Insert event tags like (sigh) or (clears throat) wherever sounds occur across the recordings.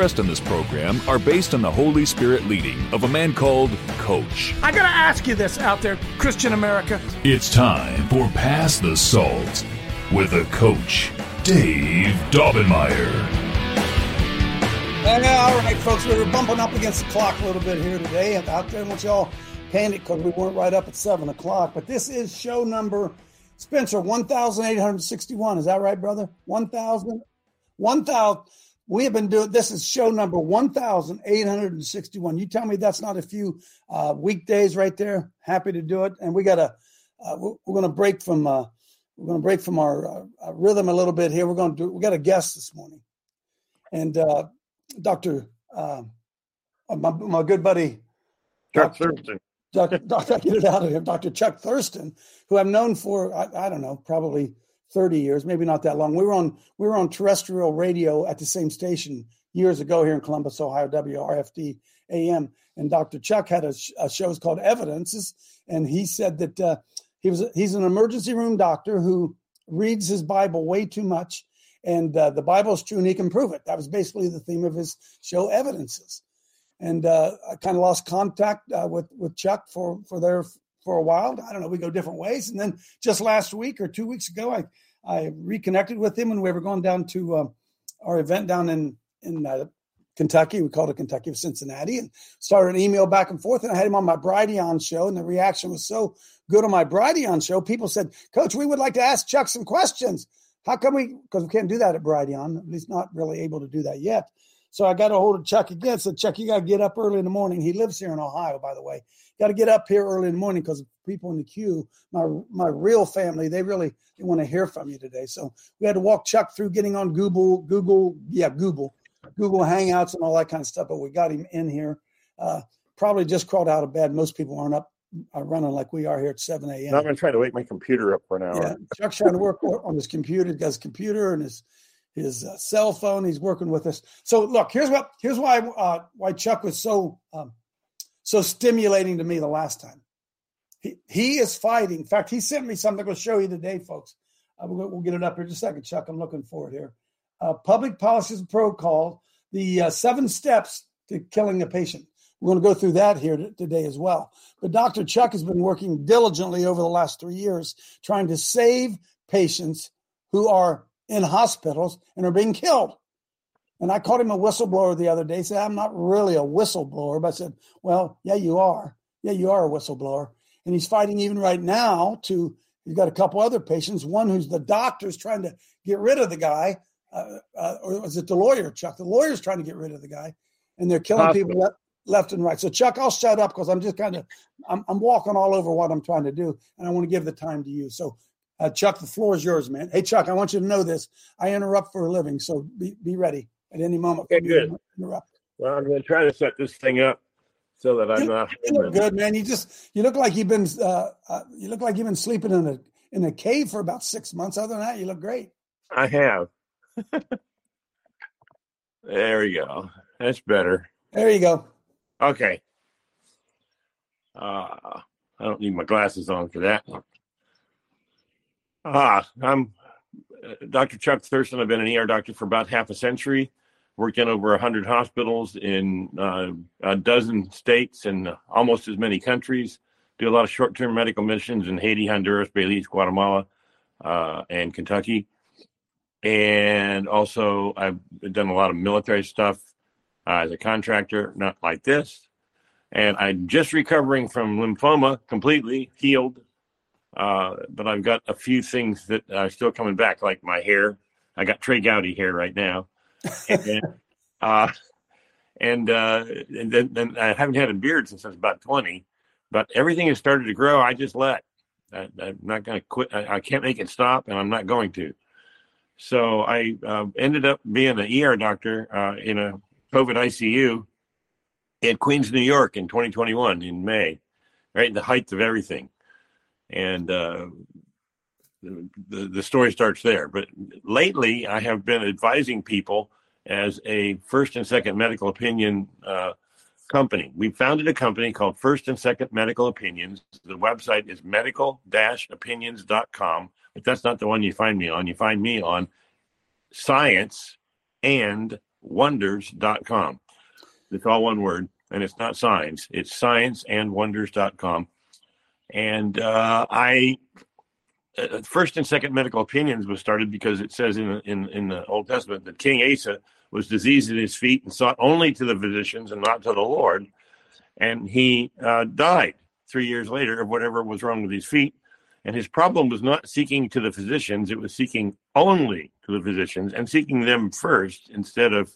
in this program are based on the Holy Spirit leading of a man called Coach. I gotta ask you this out there, Christian America. It's time for Pass the Salt with a coach, Dave Daubenmire. And, uh, all right, folks, we were bumping up against the clock a little bit here today. And out there, I want y'all panic because we weren't right up at 7 o'clock. But this is show number, Spencer, 1,861. Is that right, brother? 1,000? 1,000. We have been doing this is show number 1,861. You tell me that's not a few uh, weekdays right there. Happy to do it. And we got to, uh, we're, we're going to break from, uh, we're going to break from our, uh, rhythm a little bit here. We're going to do, we got a guest this morning. And uh, Dr. Uh, my, my good buddy, Chuck Thurston. Dr. Dr. (laughs) Get it out of him, Dr. Chuck Thurston, who I've known for I, I, don't know, probably 30 years, maybe not that long. We were on we were on terrestrial radio at the same station years ago here in Columbus, Ohio, WRFD AM, and Dr. Chuck had a, a show called Evidences, and he said that uh, he was he's an emergency room doctor who reads his Bible way too much and uh, the Bible is true and he can prove it. That was basically the theme of his show, Evidences. And uh, I kind of lost contact uh, with with Chuck for for there for a while. I don't know. We go different ways. And then just last week or two weeks ago, I I reconnected with him and we were going down to uh, our event down in in uh, Kentucky. We called it Kentucky of Cincinnati, and started an email back and forth. And I had him on my Brighteon show, and the reaction was so good on my Brighteon show. People said, "Coach, we would like to ask Chuck some questions." How come we? Because we can't do that at Brighteon. At least not really able to do that yet. So I got a hold of Chuck again. So Chuck, you got to get up early in the morning. He lives here in Ohio, by the way. Got to get up here early in the morning because people in the queue, my my real family, they really they want to hear from you today. So we had to walk Chuck through getting on Google, Google, yeah, Google, Google Hangouts and all that kind of stuff. But we got him in here. Uh, probably just crawled out of bed. Most people aren't up are running like we are here at 7 a.m. I'm going to try to wake my computer up for an hour. Yeah, Chuck's trying to work on his computer. He's got his computer and his his uh, cell phone. He's working with us. So look, here's what here's why uh, why Chuck was so um, so stimulating to me the last time. He he is fighting. In fact, he sent me something. I'm going to show you today, folks. Uh, we'll, we'll, get it up here in just a second, Chuck. I'm looking for it here. Uh, Public Policies Protocol: the uh, seven steps to killing a patient. We're going to go through that here today as well. But Dr. Chuck has been working diligently over the last three years trying to save patients who are in hospitals and are being killed. And I called him a whistleblower the other day. He said, I'm not really a whistleblower. But I said, Well, yeah, you are. Yeah, you are a whistleblower. And he's fighting even right now to, he's got a couple other patients, one who's the doctor's trying to get rid of the guy. Uh, uh, or was it the lawyer, Chuck? The lawyer's trying to get rid of the guy. And they're killing Hospital. people left and right. So Chuck, I'll shut up because I'm just kind of I'm, I'm, walking all over what I'm trying to do, and I want to give the time to you. So, uh, Chuck, the floor is yours, man. Hey, Chuck, I want you to know this. I interrupt for a living, so be, be ready at any moment. Okay, good. Interrupt. Well, I'm going to try to set this thing up so that I'm you, not. You look good, man. You just you look like you've been uh, uh, you look like you've been sleeping in a in a cave for about six months. Other than that, you look great. I have. there we go. That's better. There you go. Okay. Uh, I don't need my glasses on for that. Ah, I'm uh, Dr. Chuck Thurston. I've been an ER doctor for about half a century. Worked in over 100 hospitals in uh, a dozen states and almost as many countries. Do a lot of short-term medical missions in Haiti, Honduras, Belize, Guatemala, uh, and Kentucky. And also, I've done a lot of military stuff uh, as a contractor, not like this. And I'm just recovering from lymphoma, completely healed. Uh, but I've got a few things that are still coming back, like my hair. I got Trey Gowdy hair right now. and, (laughs) uh, and, uh, and then, then, I haven't had a beard since I was about 20, but everything has started to grow. I just let. I, am not going to quit. I, I, can't make it stop, and I'm not going to. So I uh, ended up being an ER doctor uh, in a COVID ICU at Queens, New York in 2021 in May, right in the height of everything. And uh, the, the story starts there. But lately, I have been advising people as a first and second medical opinion uh, company. We founded a company called First and Second Medical Opinions. The website is medical opinions.com, but that's not the one you find me on. You find me on science and wonders.com. It's all one word, and it's not science, it's science and wonders.com. And uh, I uh, first and second medical opinions was started because it says in in in the Old Testament that King Asa was diseased at his feet and sought only to the physicians and not to the Lord, and he uh, died three years later of whatever was wrong with his feet. And his problem was not seeking to the physicians; it was seeking only to the physicians and seeking them first instead of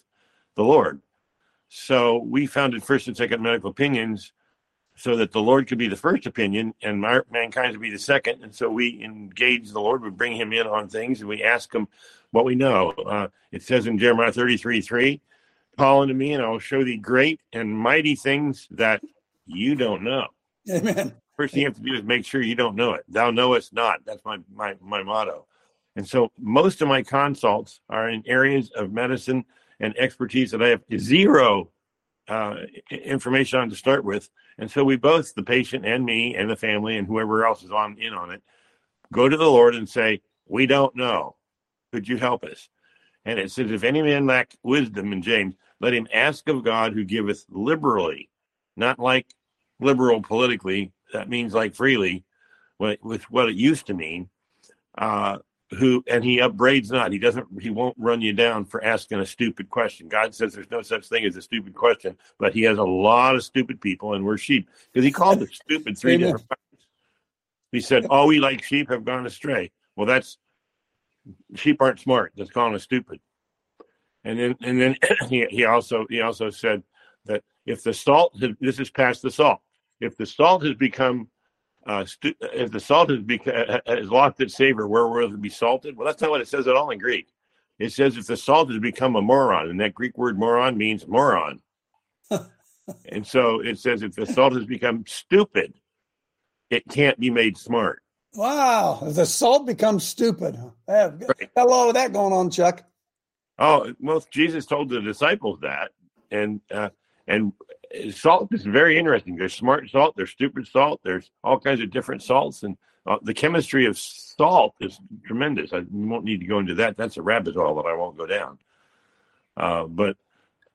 the Lord. So we founded First and Second Medical Opinions so that the Lord could be the first opinion and mankind would be the second. And so we engage the Lord, we bring him in on things, and we ask him what we know. Uh, it says in Jeremiah 33 3, call unto me, and I will show thee great and mighty things that you don't know. Amen. First thing you have to do is make sure you don't know it. Thou knowest not. That's my, my, my motto. And so most of my consults are in areas of medicine and expertise that I have zero uh, information on to start with. And so we both, the patient and me and the family and whoever else is on in on it, go to the Lord and say, We don't know. Could you help us? And it says, If any man lack wisdom in James, let him ask of God who giveth liberally, not like liberal politically. That means like freely, with what it used to mean. Uh, who and he upbraids not. He doesn't he won't run you down for asking a stupid question. God says there's no such thing as a stupid question but he has a lot of stupid people and we're sheep because he called us stupid three Amen. different times. He said all we like sheep have gone astray. Well that's sheep aren't smart. That's calling us stupid. And then and then (clears throat) he, he also he also said that if the salt this is past the salt. If the salt has become uh, stu- if the salt is beca- has lost its savor, where will it be salted? Well, that's not what it says at all in Greek. It says if the salt has become a moron, and that Greek word moron means moron. (laughs) and so it says if the salt has become stupid, it can't be made smart. Wow. If the salt becomes stupid. Got, right. got a lot of that going on, Chuck. Oh, well, Jesus told the disciples that. And uh, and salt is very interesting. There's smart salt, there's stupid salt, there's all kinds of different salts, and uh, the chemistry of salt is tremendous. I won't need to go into that. That's a rabbit hole that I won't go down. Uh, but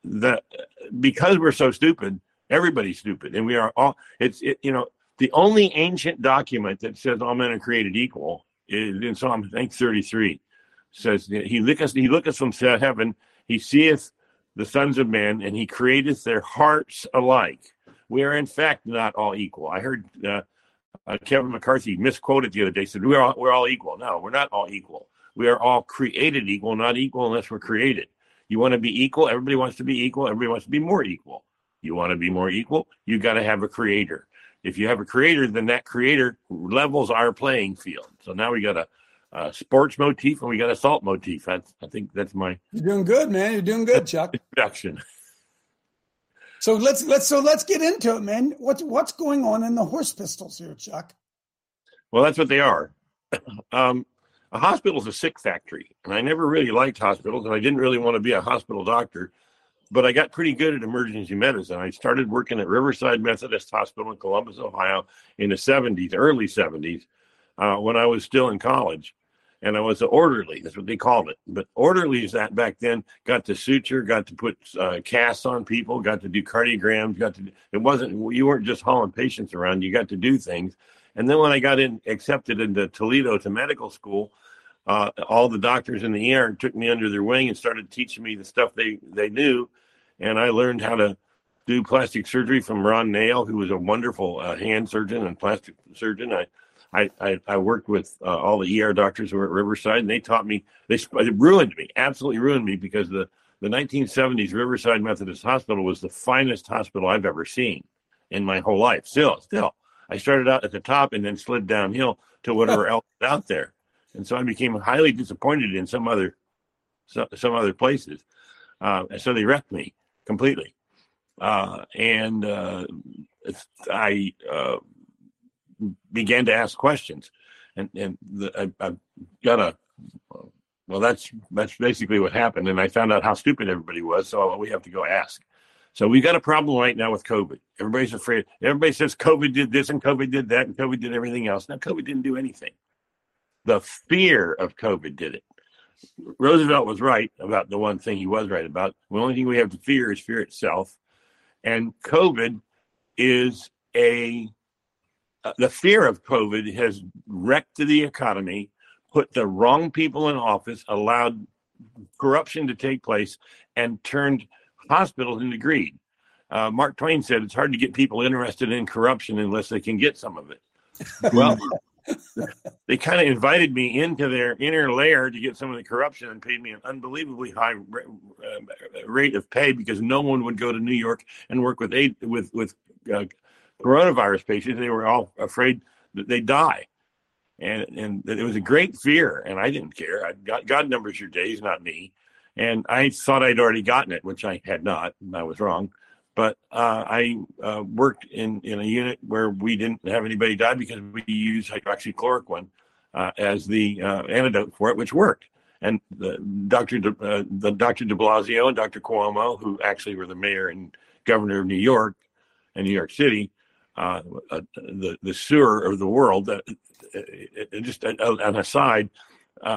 that because we're so stupid, everybody's stupid, and we are all. It's it, you know the only ancient document that says all men are created equal is in Psalm I think 33. Says he looketh he looketh from heaven, he seeth the sons of men, and he createth their hearts alike. We are in fact not all equal. I heard uh, uh, Kevin McCarthy misquoted the other day. Said we're all, we're all equal. No, we're not all equal. We are all created equal, not equal unless we're created. You want to be equal. Everybody wants to be equal. Everybody wants to be more equal. You want to be more equal. You got to have a creator. If you have a creator, then that creator levels our playing field. So now we got a uh, sports motif and we got a salt motif. That's, I think that's my. You're doing good, man. You're doing good, Chuck. (laughs) Introduction. So let's let's so let's get into it, man. What's what's going on in the horse pistols here, Chuck? Well, that's what they are. (coughs) Um, a hospital is a sick factory, and I never really liked hospitals, and I didn't really want to be a hospital doctor. But I got pretty good at emergency medicine. I started working at Riverside Methodist Hospital in Columbus, Ohio, in the '70s, early '70s, uh, when I was still in college and I was an orderly. That's what they called it. But orderlies that back then got to suture, got to put uh, casts on people, got to do cardiograms, got to. It wasn't you weren't just hauling patients around. You got to do things. And then when I got in accepted into Toledo to medical school, uh, all the doctors in the ER took me under their wing and started teaching me the stuff they they knew, and I learned how to do plastic surgery from Ron Nail, who was a wonderful uh, hand surgeon and plastic surgeon. I I, I, I worked with uh, all the ER doctors who were at Riverside, and they taught me. They ruined me, absolutely ruined me, because the the 1970s Riverside Methodist Hospital was the finest hospital I've ever seen in my whole life. Still, still, I started out at the top and then slid downhill to whatever else was out there. and so I became highly disappointed in some other so, some other places. Uh, and so they wrecked me completely, uh, and uh, I uh, began to ask questions, and and the, I, I got a well, that's that's basically what happened, and I found out how stupid everybody was. So we have to go ask. So we've got a problem right now with COVID. Everybody's afraid. Everybody says COVID did this and COVID did that and COVID did everything else. Now COVID didn't do anything. The fear of COVID did it. Roosevelt was right about the one thing he was right about. The only thing we have to fear is fear itself. And COVID is a the fear of COVID has wrecked the economy, put the wrong people in office, allowed corruption to take place, and turned hospitals into greed. Uh, Mark Twain said it's hard to get people interested in corruption unless they can get some of it. (laughs) Well, they kind of invited me into their inner layer to get some of the corruption and paid me an unbelievably high uh, rate of pay because no one would go to New York and work with aid, with with uh, coronavirus patients. They were all afraid that they'd die, and and it was a great fear. And I didn't care. I, God, God numbers your days, not me. And I thought I'd already gotten it, which I had not. And I was wrong. But uh, I uh, worked in, in a unit where we didn't have anybody die because we used hydroxychloroquine uh, as the uh, antidote for it, which worked. And the Dr. De, uh, the Dr. De Blasio and Dr. Cuomo, who actually were the mayor and governor of New York and New York City, uh, the the sewer of the world. just an aside,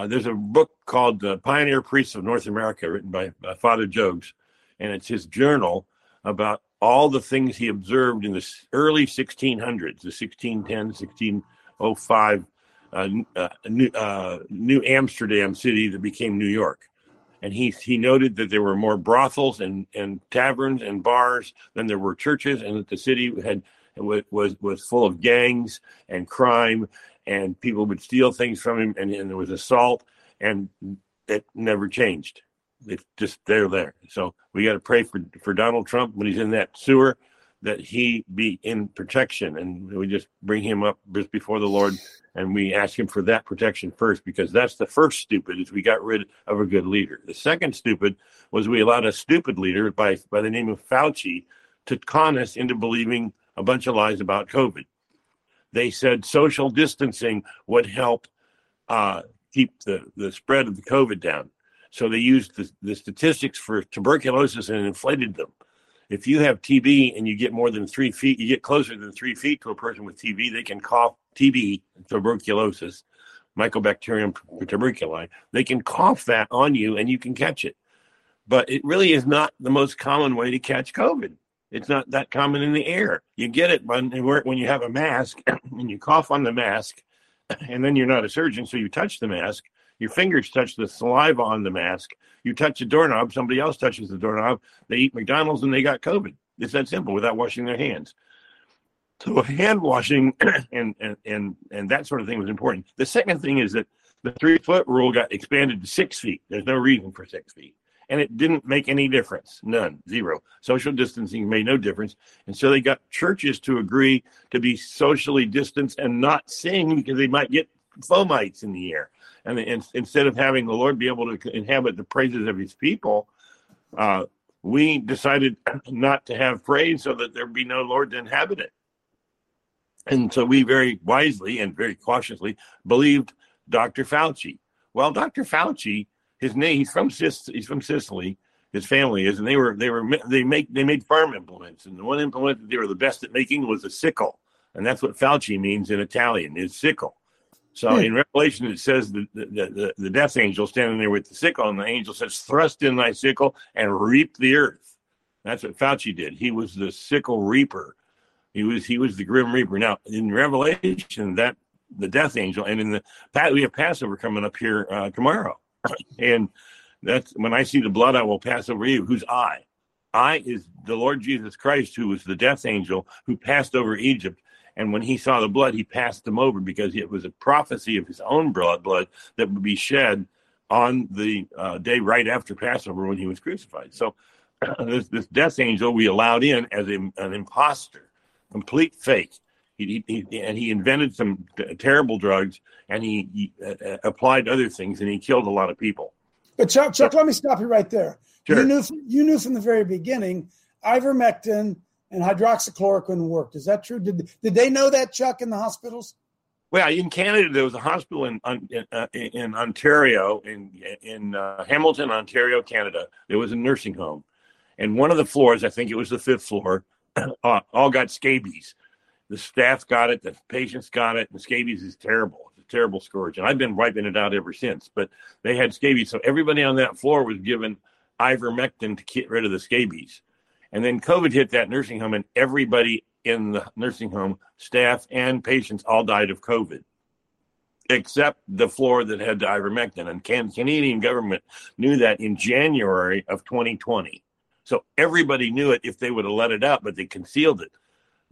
there's a book called "The Pioneer Priests of North America," written by Father Jogues, and it's his journal about all the things he observed in the early 1600s, the 1610, 1605 uh, uh, new, uh, New Amsterdam city that became New York. And he, he noted that there were more brothels and, and taverns and bars than there were churches, and that the city had was, was, was full of gangs and crime, and people would steal things from him, and, and there was assault, and it never changed. It's just they're there. So we got to pray for for Donald Trump when he's in that sewer that he be in protection, and we just bring him up just before the Lord, and we ask him for that protection first, because that's the first stupid is we got rid of a good leader. The second stupid was we allowed a stupid leader by by the name of Fauci to con us into believing a bunch of lies about COVID. They said social distancing would help uh, keep the, the spread of the COVID down. So they used the, the statistics for tuberculosis and inflated them. If you have TB and you get more than three feet, you get closer than three feet to a person with TB, they can cough TB, tuberculosis, Mycobacterium tuberculosis. They can cough that on you and you can catch it. But it really is not the most common way to catch COVID. It's not that common in the air. You get it when, you have a mask (clears throat) and you cough on the mask, (clears throat) and then you're not a surgeon, so you touch the mask your fingers touch the saliva on the mask. You touch the doorknob, somebody else touches the doorknob. They eat McDonald's and they got COVID. It's that simple without washing their hands. So hand washing (clears throat) and, and and and that sort of thing was important. The second thing is that the three foot rule got expanded to six feet. There's no reason for six feet. And it didn't make any difference. None. Zero. Social distancing made no difference. And so they got churches to agree to be socially distanced and not sing because they might get fomites in the air and, and instead of having the Lord be able to inhabit the praises of His people, uh, we decided (clears throat) not to have praise so that there be no Lord to inhabit it. And so we very wisely and very cautiously believed Dr. Fauci. Well, Dr. Fauci, his name, he's from he's from Sicily. His family is, and they were they were they make they made farm implements, and the one implement that they were the best at making was a sickle, and that's what Fauci means in Italian is sickle. So hmm. in Revelation, it says the, the, the, the, death angel standing there with the sickle, and the angel says, Thrust in thy sickle and reap the earth. That's what Fauci did. He was the sickle reaper. He was he was the grim reaper. Now in Revelation, that the death angel, and in the we have Passover coming up here uh, tomorrow, and that's when I see the blood, I will pass over you. Who's I? I is the Lord Jesus Christ, who was the death angel who passed over Egypt and when he saw the blood, he passed them over because it was a prophecy of his own blood, blood that would be shed on the uh, day right after Passover when he was crucified. So (clears throat) this, this death angel we allowed in as a, an impostor, complete fake. He, he, and he invented some terrible drugs, and he, he uh, applied other things, and he killed a lot of people. But Chuck, Chuck, let me stop you right there. Sure. You knew you knew from the very beginning ivermectin and hydroxychloroquine worked. Is that true? Did did they know that, Chuck, in the hospitals? Well, in Canada, there was a hospital in in, uh, in Ontario, in in uh, Hamilton, Ontario, Canada. There was a nursing home, and one of the floors, I think it was the fifth floor, (clears throat) uh, all got scabies. The staff got it, the patients got it, and scabies is terrible. It's a terrible scourge, and I've been wiping it out ever since. But they had scabies, so everybody on that floor was given ivermectin to get rid of the scabies. And then COVID hit that nursing home, and everybody in the nursing home, staff and patients, all died of COVID, except the floor that had the ivermectin. And can, Canadian government knew that in January of 2020. So everybody knew it if they would have let it out, but they concealed it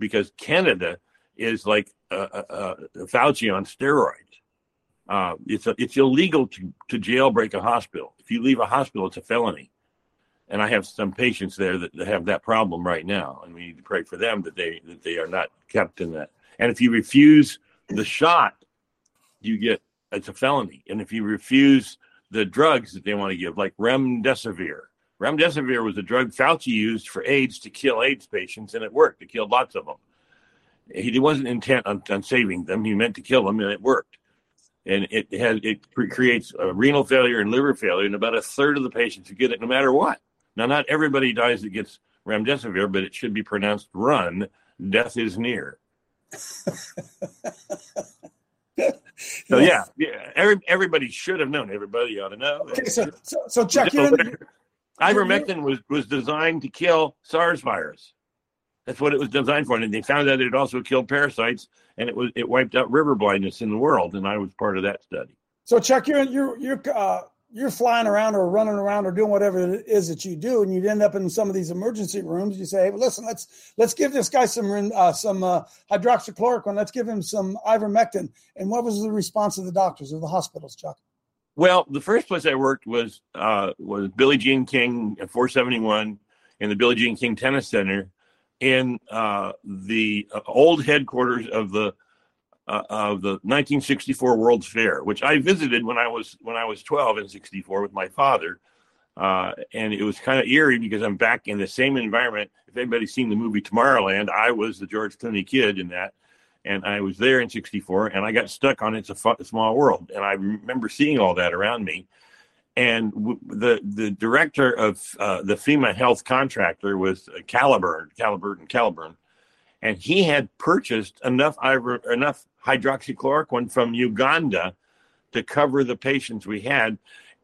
because Canada is like uh, uh, uh Fauci on steroids. Uh, it's a, it's illegal to, to jailbreak a hospital. If you leave a hospital, it's a felony and I have some patients there that, have that problem right now, and we need to pray for them that they that they are not kept in that. And if you refuse the shot, you get it's a felony. And if you refuse the drugs that they want to give, like remdesivir, remdesivir was a drug Fauci used for AIDS to kill AIDS patients, and it worked. It killed lots of them. He wasn't intent on, on saving them; he meant to kill them, and it worked. And it has it creates renal failure and liver failure in about a third of the patients who get it, no matter what. Now, not everybody dies that gets remdesivir, but it should be pronounced run. Death is near. (laughs) so yeah, yeah. Every, everybody should have known. Everybody ought to know. Okay, so so, so Chuck, you're in, ivermectin was was designed to kill SARS virus. That's what it was designed for, and they found out it also killed parasites, and it was it wiped out river blindness in the world. And I was part of that study. So Chuck, you're you're you're uh, you're flying around or running around or doing whatever it is that you do, and you'd end up in some of these emergency rooms. You say, hey, listen, let's let's give this guy some uh, some uh, hydroxychloroquine. Let's give him some ivermectin. And what was the response of the doctors or the hospitals, Chuck? Well, the first place I worked was uh, was Billie Jean King at 471 in the Billie Jean King Tennis Center. In uh, the uh, old headquarters of the uh, of the 1964 World's Fair, which I visited when I was when I was 12 in '64 with my father, uh, and it was kind of eerie because I'm back in the same environment. If anybody's seen the movie Tomorrowland, I was the George Clooney kid in that, and I was there in '64, and I got stuck on It's a, F- Small World, and I remember seeing all that around me. And w- the the director of uh, the FEMA health contractor was Caliburn, Caliburn, and Caliburn, and he had purchased enough enough hydroxychloroquine from Uganda to cover the patients we had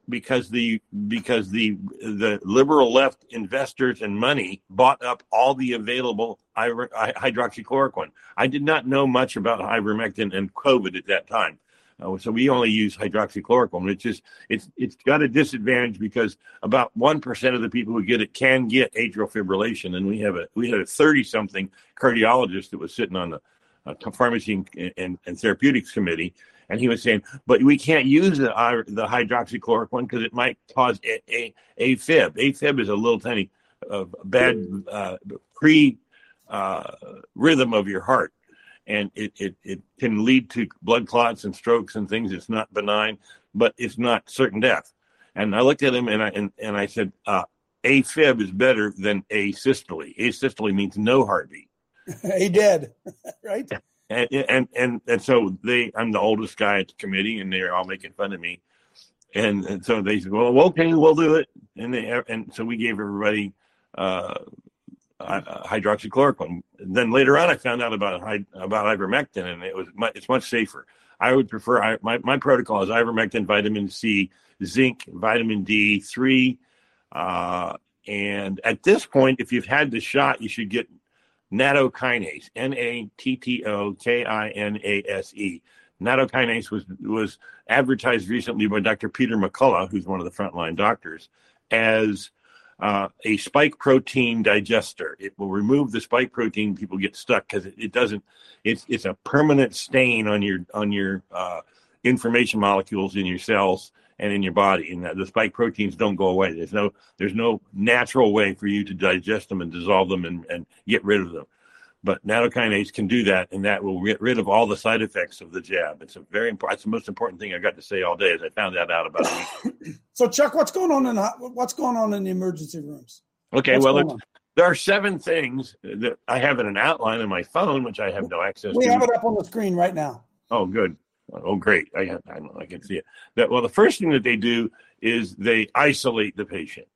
because the because the the liberal left investors and money bought up all the available hydroxychloroquine. I did not know much about ivermectin and COVID at that time. Uh, so we only use hydroxychloroquine, which is it's it's got a disadvantage because about one percent of the people who get it can get atrial fibrillation, and we have a we had a thirty something cardiologist that was sitting on the uh, pharmacy and, and, and, therapeutics committee, and he was saying, but we can't use the uh, the hydroxychloroquine because it might cause a, a, AFib. AFib is a little tiny uh, bad uh, pre uh, rhythm of your heart and it, it, it can lead to blood clots and strokes and things. It's not benign, but it's not certain death. And I looked at him and I and, and I said, uh, AFib is better than asystole. Asystole means no heartbeat. (laughs) he did, (laughs) right? And, and and and so they, I'm the oldest guy at the committee, and they're all making fun of me. And, and so they said, "Well, okay, we'll do it." And they and so we gave everybody uh, hydroxychloroquine. Then later on, I found out about about ivermectin, and it was much, it's much safer. I would prefer I, my my protocol is ivermectin, vitamin C, zinc, vitamin D three, uh, and at this point, if you've had the shot, you should get nattokinase, N A T T O K I N A S E. Nattokinase was was advertised recently by Dr. Peter McCullough, who's one of the frontline doctors, as uh, a spike protein digester. It will remove the spike protein. People get stuck because it, it, doesn't. It's it's a permanent stain on your on your uh, information molecules in your cells and in your body, and the spike proteins don't go away. There's no there's no natural way for you to digest them and dissolve them and, and get rid of them. But nattokinase can do that, and that will get rid of all the side effects of the jab. It's a very important. It's the most important thing I got to say all day. As I found that out about. (coughs) So, Chuck, what's going on in the, what's going on in the emergency rooms? Okay, What's well, there, are seven things that I have in an outline in my phone, which I have no access we to. We have it up on the screen right now. Oh, good. Oh, great. I, I, I can see it. That well, the first thing that they do is they isolate the patient.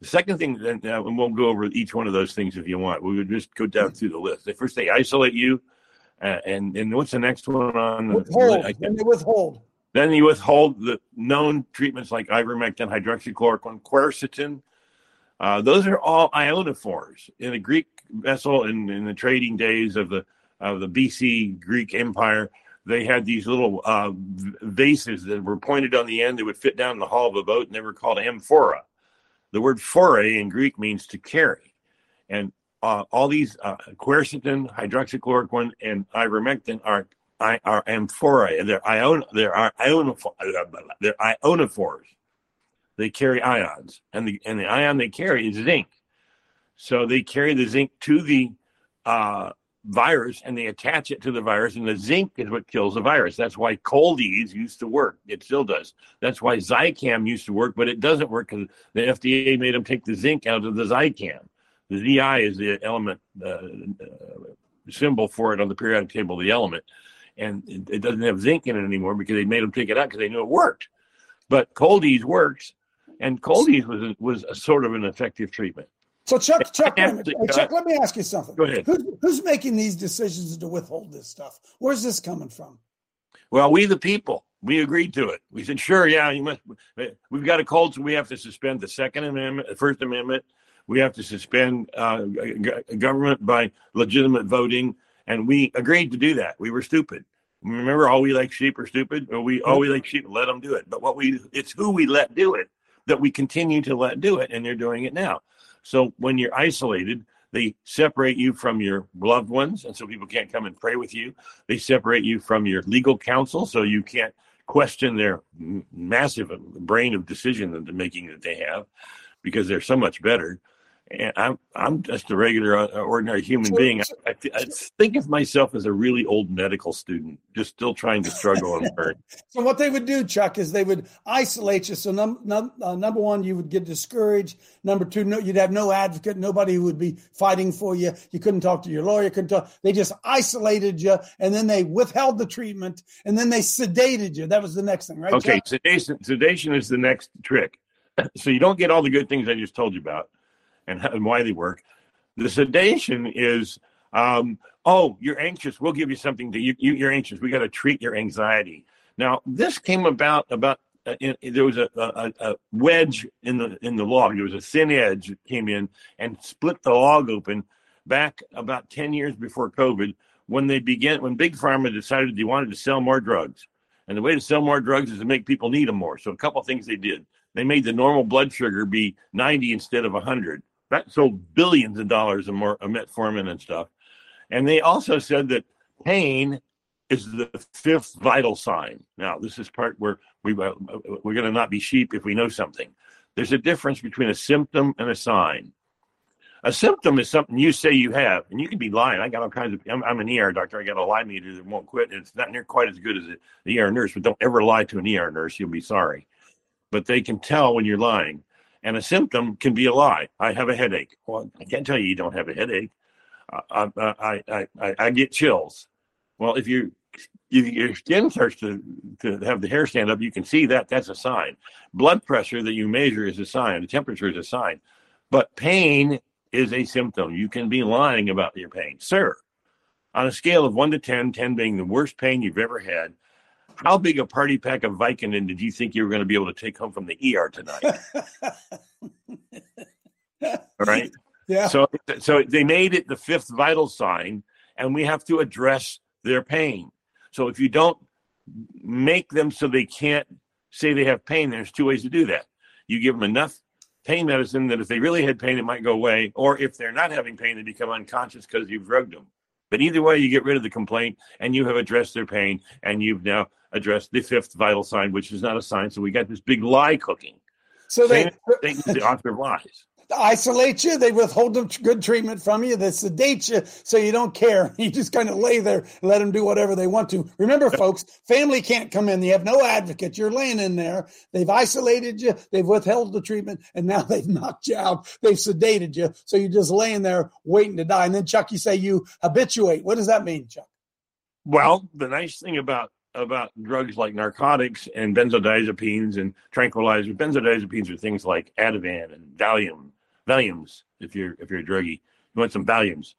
The second thing, then, uh, and we'll go over each one of those things if you want. We would just go down through the list. They first they isolate you, uh, and and what's the next one on? the Withhold. Can't- they withhold. then you withhold the known treatments like ivermectin, hydroxychloroquine, quercetin. Uh, those are all ionophores. In the Greek vessel, in, in the trading days of the of the BC Greek Empire, they had these little uh, vases that were pointed on the end that would fit down the hull of a boat, and they were called amphora. The word phore in Greek means to carry, and uh, all these uh, quercetin, hydroxychloroquine, and ivermectin are are. They're ion. They're ionophores. They're ionophores. They carry ions, and the and the ion they carry is zinc. So they carry the zinc to the uh, virus, and they attach it to the virus, and the zinc is what kills the virus. That's why Cold-EEZE used to work. It still does. That's why Zicam used to work, but it doesn't work because the FDA made them take the zinc out of the Zicam. The ZI is the element uh, uh, symbol for it on the periodic table the element and it, it doesn't have zinc in it anymore because they made them take it out because they knew it worked. But Cold-EEZE works, and Cold-EEZE was was a sort of an effective treatment. So, Chuck, Chuck, wait a minute. Actually, Hey, Chuck, let me ask you something. Go ahead. Who's, who's making these decisions to withhold this stuff? Where's this coming from? Well, we the people, we agreed to it. We said, sure, yeah, you must. We've got a cold, so we have to suspend the Second Amendment, the First Amendment. We have to suspend uh, government by legitimate voting, and we agreed to do that. We were stupid. Remember, all we like sheep are stupid, or we all we like sheep let them do it. But what we it's who we let do it that we continue to let do it, and they're doing it now. So when you're isolated, they separate you from your loved ones, and so people can't come and pray with you. They separate you from your legal counsel, so you can't question their massive uh, brain of decision making that they have, because they're so much better. And I'm I'm just a regular, uh, ordinary human being. I, I, I think of myself as a really old medical student, just still trying to struggle and (laughs) learn. So, what they would do, Chuck, is they would isolate you. So, num, num, uh, number one, you would get discouraged. Number two, no, you'd have no advocate, nobody who would be fighting for you. You couldn't talk to your lawyer. Couldn't talk. They just isolated you, and then they withheld the treatment, and then they sedated you. That was the next thing, right? Okay, Chuck? sedation, sedation is the next trick. (clears throat) So you don't get all the good things I just told you about and, (laughs) and why they work. The sedation is, um, oh, you're anxious. We'll give you something to you. you you're anxious. We got to treat your anxiety. Now this came about about uh, in, there was a, a, a wedge in the in the log. There was a thin edge that came in and split the log open back about ten years before COVID when they began when Big Pharma decided they wanted to sell more drugs. And the way to sell more drugs is to make people need them more. So a couple things they did. They made the normal blood sugar be 90 instead of 100. That sold billions of dollars of more of metformin and stuff. And they also said that pain is the fifth vital sign. Now, this is part where we uh, we're going to not be sheep if we know something. There's a difference between a symptom and a sign. A symptom is something you say you have, and you can be lying. I got all kinds of. I'm, I'm an ER doctor. I got a lie meter that won't quit. And it's not near quite as good as an ER nurse, but don't ever lie to an ER nurse. You'll be sorry. But they can tell when you're lying, and a symptom can be a lie. I have a headache. Well, I can't tell you you don't have a headache. I I I, I, I get chills. Well, if you if your skin starts to, to have the hair stand up, you can see that that's a sign. Blood pressure that you measure is a sign. The temperature is a sign. But pain is a symptom. You can be lying about your pain. Sir, on a scale of one to 10, 10 being the worst pain you've ever had, how big a party pack of Vicodin did you think you were going to be able to take home from the ER tonight? (laughs) All right. yeah. So, so they made it the fifth vital sign, and we have to address their pain. So if you don't make them so they can't say they have pain, there's two ways to do that. You give them enough pain medicine that if they really had pain, it might go away, or if they're not having pain, they become unconscious because you've drugged them. But either way, you get rid of the complaint, and you have addressed their pain, and you've now addressed the fifth vital sign, which is not a sign. So we got this big lie cooking. so they, the author of lies. isolate you. They withhold the good treatment from you. They sedate you so you don't care. (laughs) You just kind of lay there and let them do whatever they want to. Remember, folks, family can't come in. You have no advocate. You're laying in there. They've isolated you. They've withheld the treatment, and now (laughs) they've knocked you out. They've sedated you. So you're just laying there waiting to die. And then, Chuck, you say you habituate. What does that mean, Chuck? Well, the nice thing about about drugs like narcotics and benzodiazepines and tranquilizers. Benzodiazepines are things like Ativan and Valium, Valiums. If you're if you're a druggie, you want some Valiums.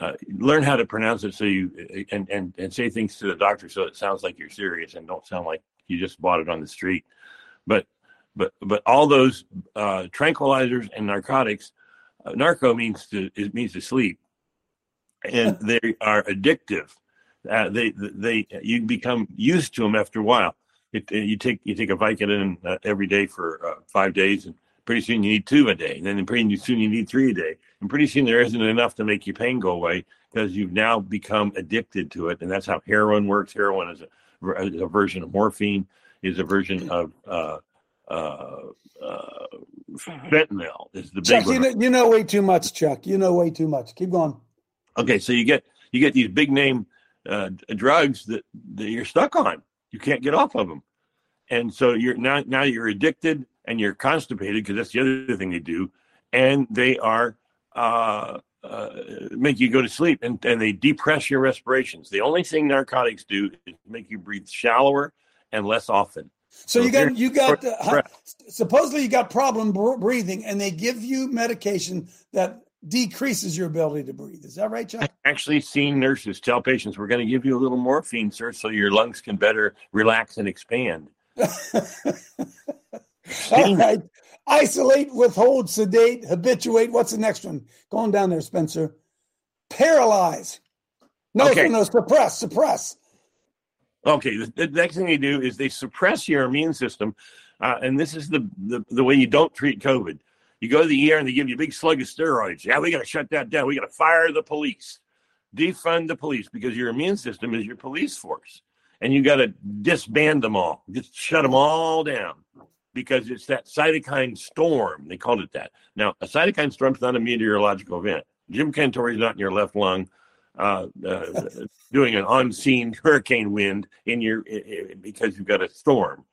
Uh, learn how to pronounce it so you and, and and say things to the doctor so it sounds like you're serious and don't sound like you just bought it on the street. But but but all those uh, tranquilizers and narcotics, uh, narco means to it means to sleep, and (laughs) they are addictive uh, they they you become used to them after a while. It, you take you take a Vicodin uh, every day for uh, five days, and pretty soon you need two a day. And then pretty soon you need three a day, and pretty soon there isn't enough to make your pain go away because you've now become addicted to it. And that's how heroin works. Heroin is a, is a version of morphine, is a version of uh, uh, uh, fentanyl. Is the Chuck, big you know, you know way too much, Chuck. You know way too much. Keep going. Okay, so you get you get these big name uh, drugs that, that you're stuck on. You can't get off of them, and so you're now now you're addicted and you're constipated because that's the other thing they do, and they are uh, uh, make you go to sleep and, and they depress your respirations. The only thing narcotics do is make you breathe shallower and less often. So, so you got you got uh, supposedly you got problem breathing, and they give you medication that decreases your ability to breathe. Is that right, Chuck? I've actually seen nurses tell patients, we're going to give you a little morphine, sir, so your lungs can better relax and expand. (laughs) All right. Isolate, withhold, sedate, habituate. What's the next one? Going down there, Spencer. Paralyze. No, okay. no, suppress, suppress. Okay. The, the, next thing they do is they suppress your immune system. Uh, and this is the, the, the way you don't treat COVID. You go to the ER and they give you a big slug of steroids. Yeah, we got to shut that down. We got to fire the police, defund the police because your immune system is your police force. And you got to disband them all, just shut them all down because it's that cytokine storm. They called it that. Now, a cytokine storm is not a meteorological event. Jim Cantore is not in your left lung. Uh, uh, (laughs) doing an unseen hurricane wind in your because you've got a storm.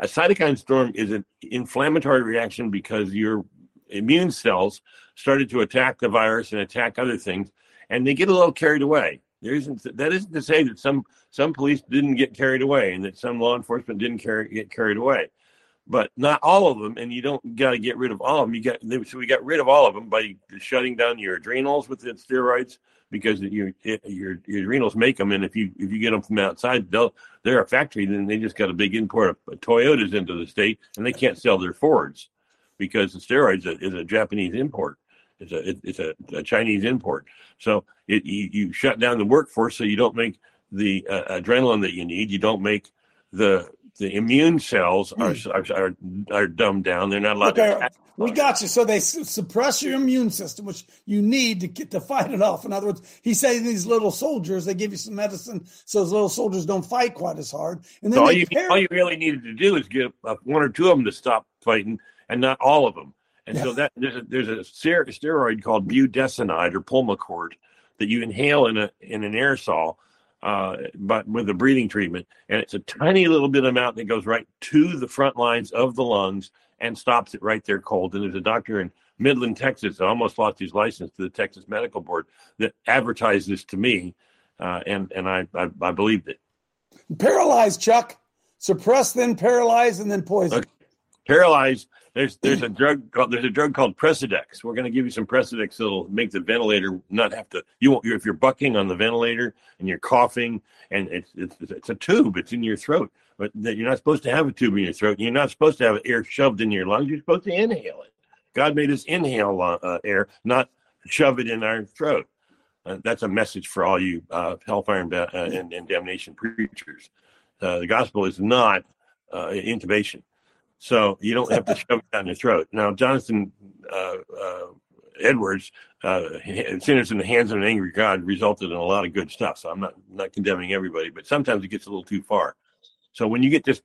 A cytokine storm is an inflammatory reaction because your immune cells started to attack the virus and attack other things, and they get a little carried away. There isn't that isn't to say that some some police didn't get carried away and that some law enforcement didn't carry, get carried away, but not all of them. And you don't got to get rid of all of them. You got so we got rid of all of them by shutting down your adrenals with the steroids because your your your adrenals make them, and if you if you get them from outside, they'll they're a factory. Then they just got a big import of Toyotas into the state, and they can't sell their Fords because the steroids is a Japanese import. It's a it's a, a Chinese import. So it, you, you shut down the workforce so you don't make the uh, adrenaline that you need. You don't make the the immune cells are hmm. are, are, are dumbed down. They're not allowed okay. to. We got you. So they suppress your immune system, which you need to get to fight it off. In other words, he says these little soldiers, they give you some medicine so those little soldiers don't fight quite as hard. And then so all you all you really needed to do is get one or two of them to stop fighting, and not all of them. And yeah. so that there's a, there's a steroid called budesonide or pulmicort that you inhale in a in an aerosol, uh, but with a breathing treatment, and it's a tiny little bit amount that goes right to the front lines of the lungs and stops it right there cold. And there's a doctor in Midland, Texas, that almost lost his license to the Texas Medical Board that advertised this to me, uh, and and I, I I believed it. Paralyzed, Chuck. Suppress, then paralyze, and then poison. Okay. Paralyzed there's there's a drug called there's a drug called Precedex. We're going to give you some Precedex that'll make the ventilator not have to. You won't if you're bucking on the ventilator and you're coughing and it's it's, it's a tube. It's in your throat, but that you're not supposed to have a tube in your throat. You're not supposed to have air shoved in your lungs. You're supposed to inhale it. God made us inhale uh, air, not shove it in our throat. Uh, that's a message for all you uh, hellfire and, uh, and, and, damnation preachers. Uh, the gospel is not uh, intubation. So you don't have to (laughs) shove it down your throat. Now, Jonathan uh, uh, Edwards, uh, sinners in the hands of an angry God, resulted in a lot of good stuff. So I'm not not condemning everybody, but sometimes it gets a little too far. So when you get this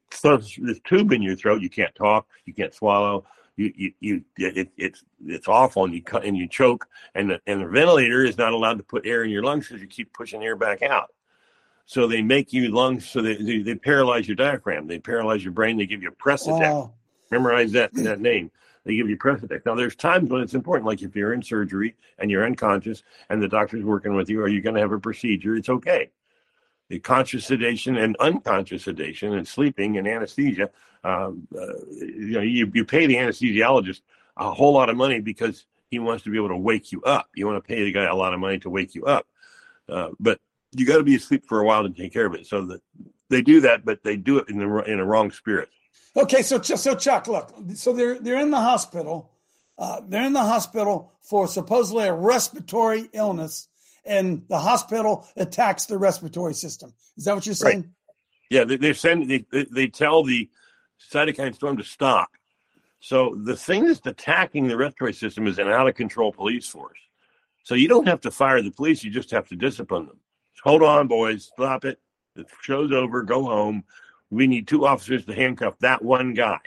this tube in your throat, you can't talk, you can't swallow, you you, you it, it's it's awful, and you cut and you choke, and the and the ventilator is not allowed to put air in your lungs because you keep pushing air back out. So they make you lungs, so they, they, they paralyze your diaphragm, they paralyze your brain, they give you a Precedex. Wow. Memorize that that name. They give you Precedex. Now there's times when it's important, like if you're in surgery and you're unconscious and the doctor's working with you, or you're going to have a procedure, it's okay the conscious sedation and unconscious sedation and sleeping and anesthesia. Um, uh, you know, you, you pay the anesthesiologist a whole lot of money because he wants to be able to wake you up. You want to pay the guy a lot of money to wake you up, uh, but you got to be asleep for a while to take care of it. So that they do that, but they do it in the in a wrong spirit. Okay, so so Chuck, look, so they're they're in the hospital. Uh, they're in the hospital for supposedly a respiratory illness and the hospital attacks the respiratory system. Is that what you're saying? Right. Yeah, they, they send they, they tell the cytokine storm to stop. So the thing that's attacking the respiratory system is an out of control police force. So you don't have to fire the police; you just have to discipline them. Hold on, boys, stop it. The show's over. Go home. We need two officers to handcuff that one guy,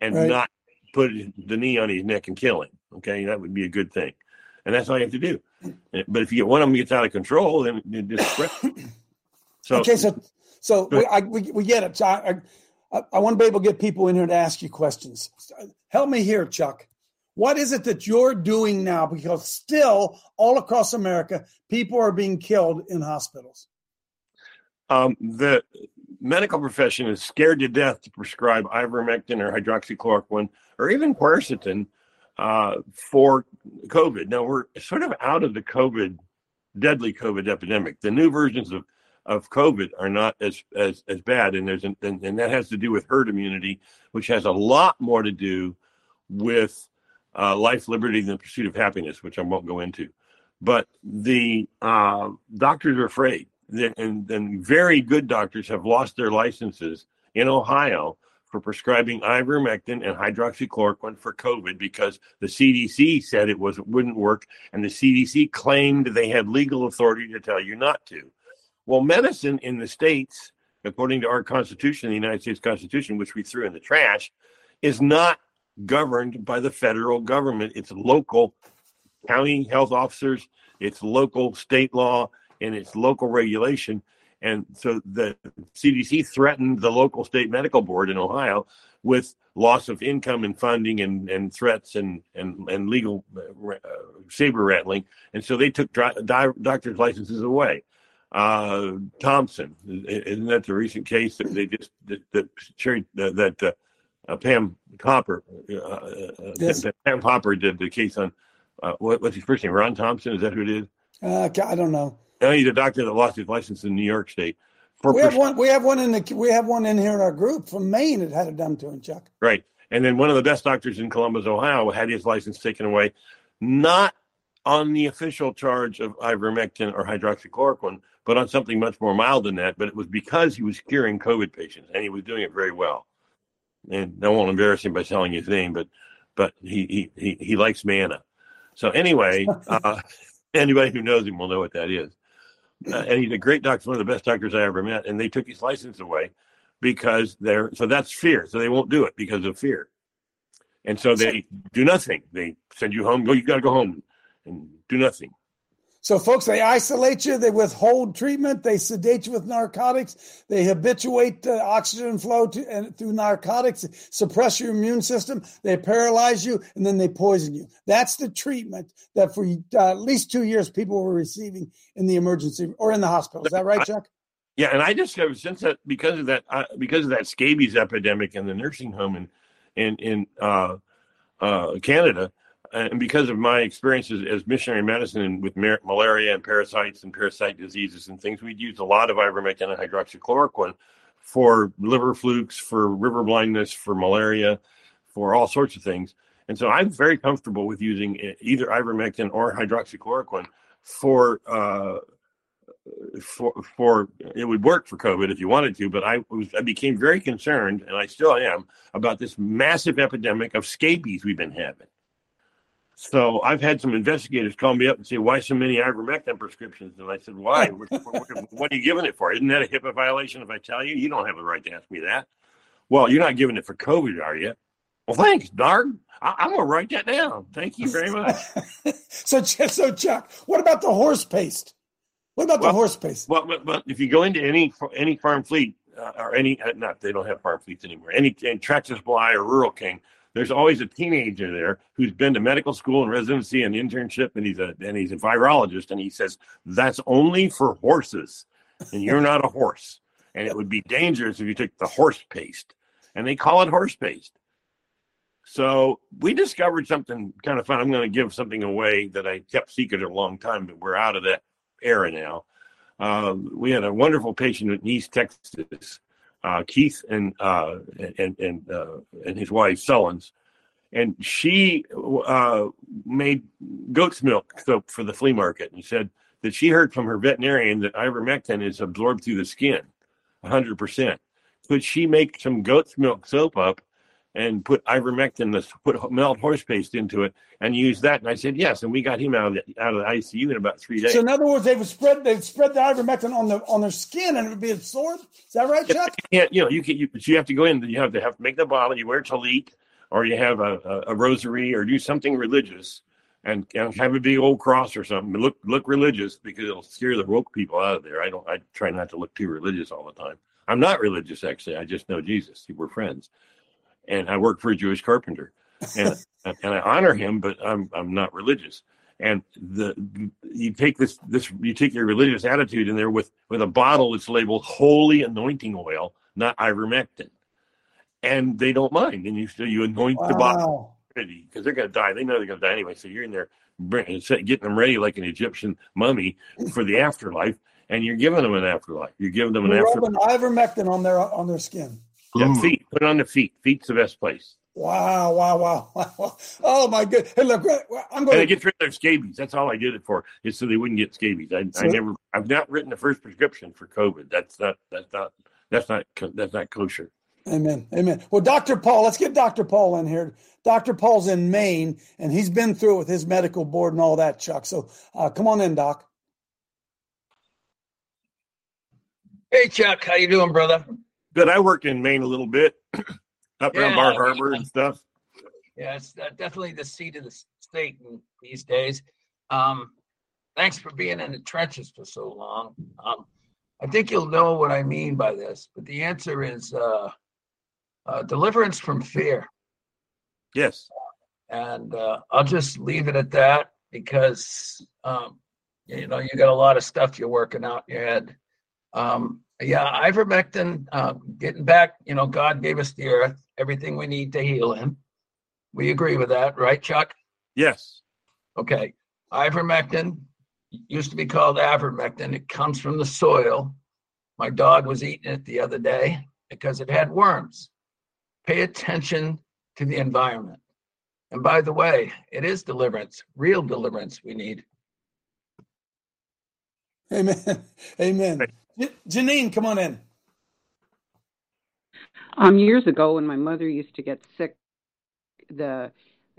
and right. not put the knee on his neck and kill him. Okay, that would be a good thing and that's all you have to do. Eh, but if you get one of them gets out of control, then it just (coughs) so okay, so so we, I, we, we get it. So I, I, I want to be able to get people in here to ask you questions. Help me here, Chuck. What is it that you're doing now? Because still, all across America, people are being killed in hospitals. Um, the medical profession is scared to death to prescribe ivermectin or hydroxychloroquine or even quercetin uh, for COVID. Now we're sort of out of the COVID, deadly COVID epidemic. The new versions of of COVID are not as as as bad, and there's an, and, and that has to do with herd immunity, which has a lot more to do with uh, life, liberty, and the pursuit of happiness, which I won't go into. But the uh, doctors are afraid, and, and very good doctors have lost their licenses in Ohio for prescribing ivermectin and hydroxychloroquine for COVID because the CDC said it was wouldn't work, and the CDC claimed they had legal authority to tell you not to. Well, medicine in the states, according to our Constitution, the United States Constitution, which we threw in the trash, is not governed by the federal government. It's local county health officers, it's local state law, and it's local regulation. And so the CDC threatened the local state medical board in Ohio with loss of income and funding and, and threats and, and, and legal uh, saber rattling. And so they took di- doctors' licenses away. Uh, Thompson, isn't that the recent case that they just that, that, that uh, uh, Pam Popper, uh, uh, yes. Pam Popper did the case on what, what's his first name? Ron Thompson, is that who it is? I don't know. No, he's a doctor that lost his license in New York State. we have one. We have one in the. We have one in here in our group from Maine that had it done to him, Chuck. Right, and then one of the best doctors in Columbus, Ohio, had his license taken away, not on the official charge of ivermectin or hydroxychloroquine, but on something much more mild than that. But it was because he was curing COVID patients, and he was doing it very well. And I won't embarrass him by telling his name, but but he he he, he likes manna. So anyway, (laughs) uh, anybody who knows him will know what that is uh, and he's a great doctor, one of the best doctors I ever met. And they took his license away because they're so that's fear. So they won't do it because of fear. And so they do nothing. They send you home. Go, you got to go home and do nothing. So, folks, they isolate you, they withhold treatment, they sedate you with narcotics, they habituate uh, oxygen flow to, and through narcotics, suppress your immune system, they paralyze you, and then they poison you. That's the treatment that for uh, at least two years people were receiving in the emergency or in the hospital. Is that right, Chuck? Yeah, and I discovered since that because of that uh, because of that scabies epidemic in the nursing home in in in uh, uh, Canada and because of my experiences as missionary medicine with mar- malaria and parasites and parasite diseases and things, we'd use a lot of ivermectin and hydroxychloroquine for liver flukes, for river blindness, for malaria, for all sorts of things. And so I'm very comfortable with using either ivermectin or hydroxychloroquine for uh, for for it would work for COVID if you wanted to, but I was I became very concerned, and I still am, about this massive epidemic of scabies we've been having. So I've had some investigators call me up and say, "Why so many ivermectin prescriptions?" And I said, "Why? (laughs) what, what, what are you giving it for? Isn't that a HIPAA violation? If I tell you, you don't have the right to ask me that." Well, you're not giving it for COVID, are you? Well, thanks, Darn. I, am gonna write that down. Thank you very much. (laughs) so, so Chuck, what about the horse paste? What about well, the horse paste? Well, but, but if you go into any any farm fleet uh, or any uh, not they don't have farm fleets anymore. Any, any Tractor Supply or Rural King, there's always a teenager there who's been to medical school and residency and internship, and he's a and he's a virologist, and he says that's only for horses, and you're not a horse, and it would be dangerous if you took the horse paste, and they call it horse paste. So we discovered something kind of fun. I'm going to give something away that I kept secret a long time, but we're out of that era now. Um, we had a wonderful patient in East Texas, uh, Keith and uh, and and uh, and his wife Sullins, and she uh, made goat's milk soap for the flea market, and said that she heard from her veterinarian that ivermectin is absorbed through the skin, 100 percent. Could she make some goat's milk soap up and put ivermectin, this put melt horse paste into it, and use that. And I said yes, and we got him out of the, out of the ICU in about three days. So in other words, they would spread they spread the ivermectin on the on their skin, and it would be absorbed. Is that right, Chuck? Yeah, you know, you can you, you have to go in. You have to have to make the bottle. You wear tallit, or you have a, a, a rosary, or do something religious. And, and have a big old cross or something. Look look religious because it'll scare the woke people out of there. I don't. I try not to look too religious all the time. I'm not religious actually. I just know Jesus. We're friends and I work for a Jewish carpenter, and (laughs) and I honor him, but I'm I'm not religious. And the you take this this you take your religious attitude in there with with a bottle that's labeled holy anointing oil, not ivermectin, and they don't mind. And you so you anoint wow. the bottle because they're going to die. They know they're going to die anyway. So you're in there getting them ready like an Egyptian mummy for the afterlife, and you're giving them an afterlife. You're giving them an you're afterlife. ivermectin on their on their skin. Yeah, feet. Put it on the feet. Feet's the best place. Wow, wow, wow, (laughs) wow. Oh my good. Hey, look, I'm going to get rid of their scabies. That's all I did it for, is so they wouldn't get scabies. I, so, I never, I've not written the first prescription for COVID. That's not, that's not, that's not, that's not kosher. Amen. Amen. Well, Dr. Paul, let's get Dr. Paul in here. Dr. Paul's in Maine, and he's been through with his medical board and all that, Chuck. So uh, come on in, Doc. Hey, Chuck. How you doing, brother? Good. I worked in Maine a little bit, (clears throat) up yeah, around Bar Harbor and stuff. Yeah, it's uh, definitely the seat of the state these days. Um, thanks for being in the trenches for so long. Um, I think you'll know what I mean by this, but the answer is uh, uh, deliverance from fear. Yes. And uh, I'll just leave it at that because um, you know you got a lot of stuff you're working out in your head. Um, yeah, ivermectin, uh, getting back, you know, God gave us the earth, everything we need to heal him. We agree with that, right, Chuck? Yes. Okay. Ivermectin used to be called avermectin. It comes from the soil. My dog was eating it the other day because it had worms. Pay attention to the environment. And by the way, it is deliverance, real deliverance we need. Amen. (laughs) Amen. Janine, come on in. Um, years ago, when my mother used to get sick, the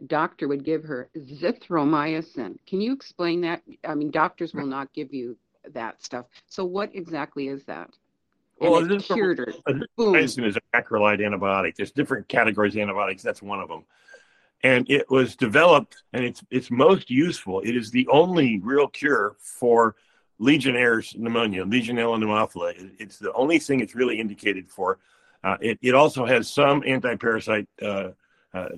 doctor would give her zithromycin. Can you explain that? I mean, doctors will not give you that stuff. So, what exactly is that? And well, it cured her. Zithromycin is a macrolide antibiotic. There's different categories of antibiotics. That's one of them. And it was developed, and it's it's most useful. It is the only real cure for Legionnaire's pneumonia, Legionella pneumophila. It's the only thing it's really indicated for. Uh, it, it also has some anti-parasite uh, uh,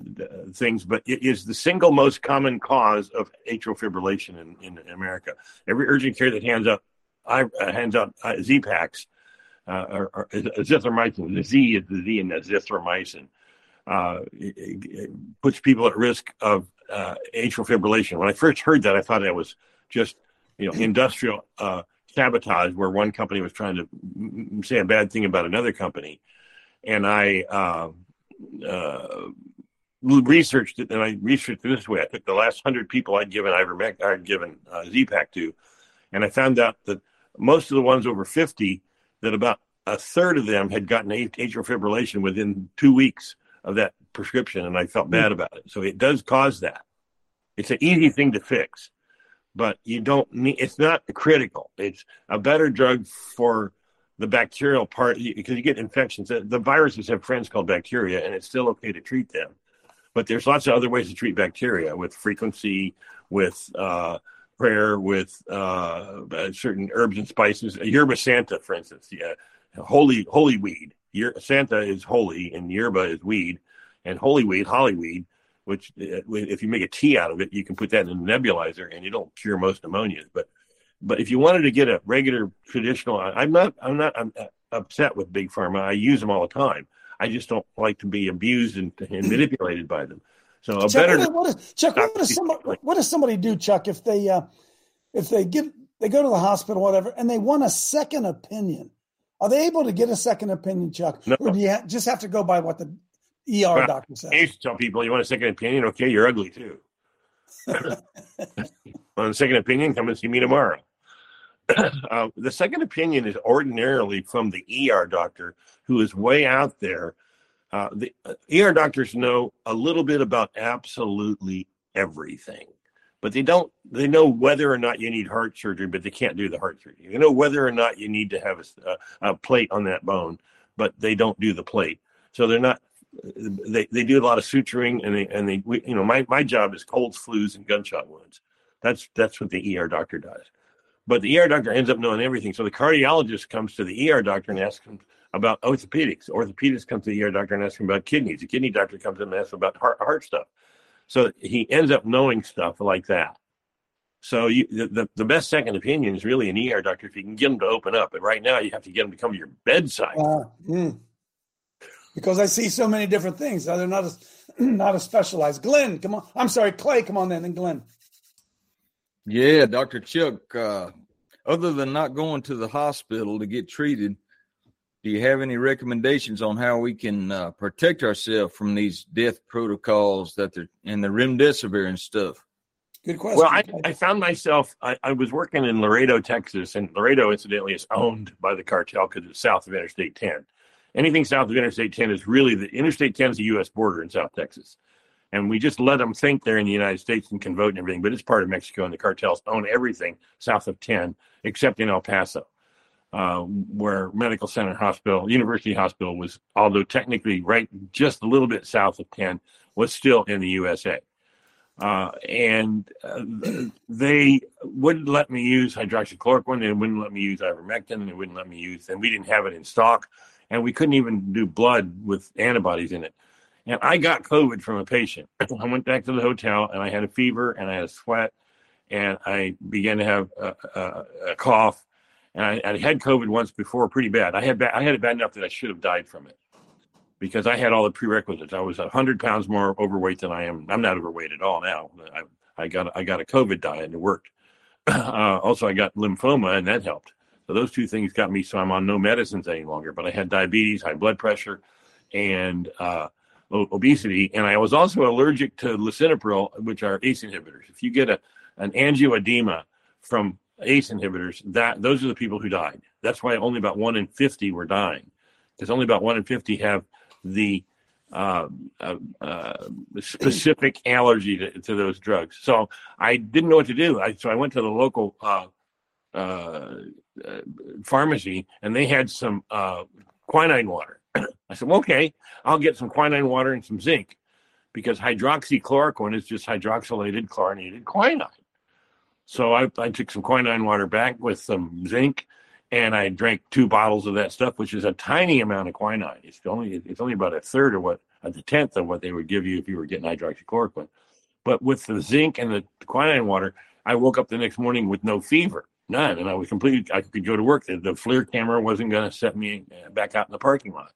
things, but it is the single most common cause of atrial fibrillation in, in America. Every urgent care that hands out I, uh, hands out uh, Z packs, uh, or, or azithromycin. The Z is the Z in azithromycin. It, it, puts people at risk of atrial fibrillation. When I first heard that, I thought that was just you know, industrial uh, sabotage where one company was trying to say a bad thing about another company. And I uh, uh, researched it, and I researched it this way. I took the last hundred people I'd given ivermectin, I'd given uh, Z-Pak to, and I found out that most of the ones over 50, that about a third of them had gotten atrial fibrillation within two weeks of that prescription, and I felt bad about it. So it does cause that. It's an easy thing to fix, but you don't need. It's not critical. It's a better drug for the bacterial part because you get infections. The, viruses have friends called bacteria, and it's still okay to treat them. But there's lots of other ways to treat bacteria with frequency, with uh, prayer, with uh, certain herbs and spices. Yerba Santa, for instance, yeah, holy holy weed. Yer, Santa is holy, and yerba is weed, and holy weed, hollyweed, which uh, if you make a tea out of it, you can put that in a nebulizer, and it'll cure most pneumonias. But but if you wanted to get a regular traditional, I'm not I'm not I'm upset with big pharma. I use them all the time. I just don't like to be abused and, and (clears throat) manipulated by them. So a Chuck, better what, what is, Chuck, what does (laughs) somebody what does somebody do, Chuck, if they uh, if they give they go to the hospital, whatever, and they want a second opinion? Are they able to get a second opinion, Chuck, No. or do you ha- just have to go by what the ER Well, doctor says? I used to tell people, you want a second opinion? Okay, you're ugly too. (laughs) On a second opinion, come and see me tomorrow. (clears throat) uh, the second opinion is ordinarily from the ER doctor who is way out there. Uh, the uh, ER doctors know a little bit about absolutely everything, but they don't. They know whether or not you need heart surgery, but they can't do the heart surgery. They know whether or not you need to have a, a, a plate on that bone, but they don't do the plate. So they're not they, they do a lot of suturing and they and they we, you know my, my job is colds flus and gunshot wounds. That's that's what the er doctor does. But the er doctor ends up knowing everything. So the cardiologist comes to the er doctor and asks him about orthopedics. Orthopedist comes to the er doctor and asks him about kidneys. The kidney doctor comes and asks him about heart, heart stuff. So he ends up knowing stuff like that. So you, the, the, the best second opinion is really an er doctor if you can get them to open up. But right now you have to get them to come to your bedside. Uh, mm. Because I see so many different things. They're not as (clears throat) not as specialized. Glenn, come on. I'm sorry, Clay, come on then, and Glenn. Yeah, Dr. Chuck, uh, other than not going to the hospital to get treated, do you have any recommendations on how we can uh, protect ourselves from these death protocols that they're and the remdesivir and stuff? Good question. Well, I, I found myself, I, I was working in Laredo, Texas, and Laredo, incidentally, is owned by the cartel because it's south of Interstate 10. Anything south of Interstate 10 is really the Interstate 10 is the U.S. border in South Texas. And we just let them think they're in the United States and can vote and everything, but it's part of Mexico, and the cartels own everything south of 10, except in El Paso, uh, where Medical Center Hospital, University Hospital was, although technically right just a little bit south of 10, was still in the USA. Uh, and uh, they wouldn't let me use hydroxychloroquine. They wouldn't let me use ivermectin. They wouldn't let me use, and we didn't have it in stock. And we couldn't even do blood with antibodies in it. And I got COVID from a patient. (clears throat) I went back to the hotel and I had a fever and I had a sweat and I began to have a, a, a cough. And I, I had COVID once before, pretty bad. I had ba- I had it bad enough that I should have died from it because I had all the prerequisites. I was hundred pounds more overweight than I am. I'm not overweight at all now. I, I got I got a COVID diet and it worked. (clears throat) Uh, also, I got lymphoma and that helped. So those two things got me. So I'm on no medicines any longer. But I had diabetes, high blood pressure, and uh, obesity, and I was also allergic to lisinopril, which are ACE inhibitors. If you get a an angioedema from ACE inhibitors, that those are the people who died. That's why only about one in fifty were dying, because only about one in fifty have the uh, uh, uh, specific allergy to, to those drugs. So I didn't know what to do. I, so I went to the local uh, uh, pharmacy, and they had some uh, quinine water. (clears throat) I said, well, okay, I'll get some quinine water and some zinc because hydroxychloroquine is just hydroxylated chlorinated quinine. So I, I took some quinine water back with some zinc and I drank two bottles of that stuff, which is a tiny amount of quinine. It's only it's only about a third of what a tenth of what they would give you if you were getting hydroxychloroquine. But with the zinc and the quinine water, I woke up the next morning with no fever, none, and I was completely I could go to work. The, the FLIR camera wasn't going to set me uh, back out in the parking lot.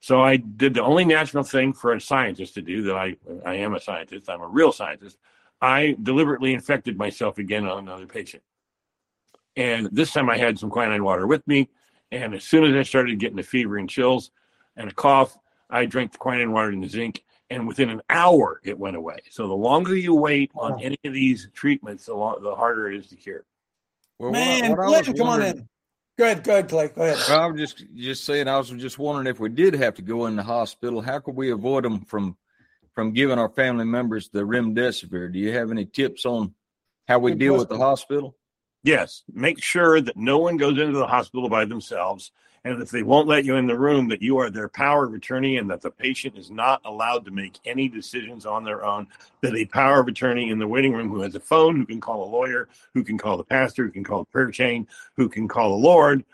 So I did the only natural thing for a scientist to do that I I am a scientist. I'm a real scientist. I deliberately infected myself again on another patient. And this time I had some quinine water with me. And as soon as I started getting the fever and chills and a cough, I drank the quinine water and the zinc. And within an hour, it went away. So the longer you wait on any of these treatments, the, lo- the harder it is to cure. Well, Man, what I- what I was Glenn, come on in. Go ahead, go ahead, Clay. Go ahead. Well, I was just just saying. I was just wondering if we did have to go in the hospital, how could we avoid them from from giving our family members the remdesivir. Do you have any tips on how we Good deal with the hospital? Yes, make sure that no one goes into the hospital by themselves. And if they won't let you in the room, that you are their power of attorney and that the patient is not allowed to make any decisions on their own. That a power of attorney in the waiting room who has a phone, who can call a lawyer, who can call the pastor, who can call the prayer chain, who can call the Lord,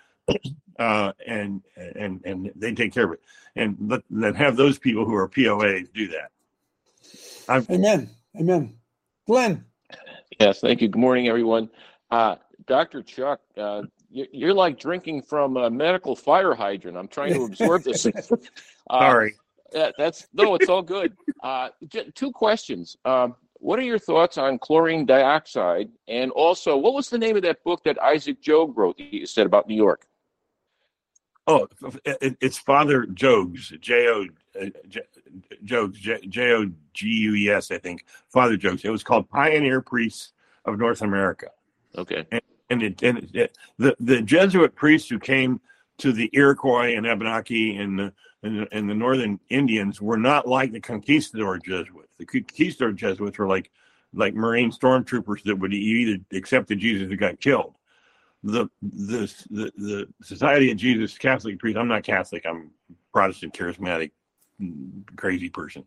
(clears throat) uh, and and and they take care of it. And let, let have those people who are POA do that. I'm, Amen. Amen. Glenn. Yes, thank you. Good morning, everyone. Uh, Dr. Chuck, uh, you- you're like drinking from a medical fire hydrant. I'm trying to absorb this. (laughs) Uh, Sorry. that- that's no, it's all good. Uh, j- two questions. Um, what are your thoughts on chlorine dioxide? And also, what was the name of that book that Isaac Jogues wrote? He said about New York. Oh, it, it's Father Jogues, J O uh, J- Jogues, J O G U E S, I think. Father Jogues. It was called Pioneer Priests of North America. Okay. And, it, and it, the the Jesuit priests who came to the Iroquois and Abenaki and the and the, and the northern Indians were not like the conquistador Jesuits. The conquistador Jesuits were like like Marine stormtroopers that would either accept the Jesus or got killed the the the, the Society of Jesus Catholic priest. I'm not Catholic. I'm Protestant, charismatic, crazy person.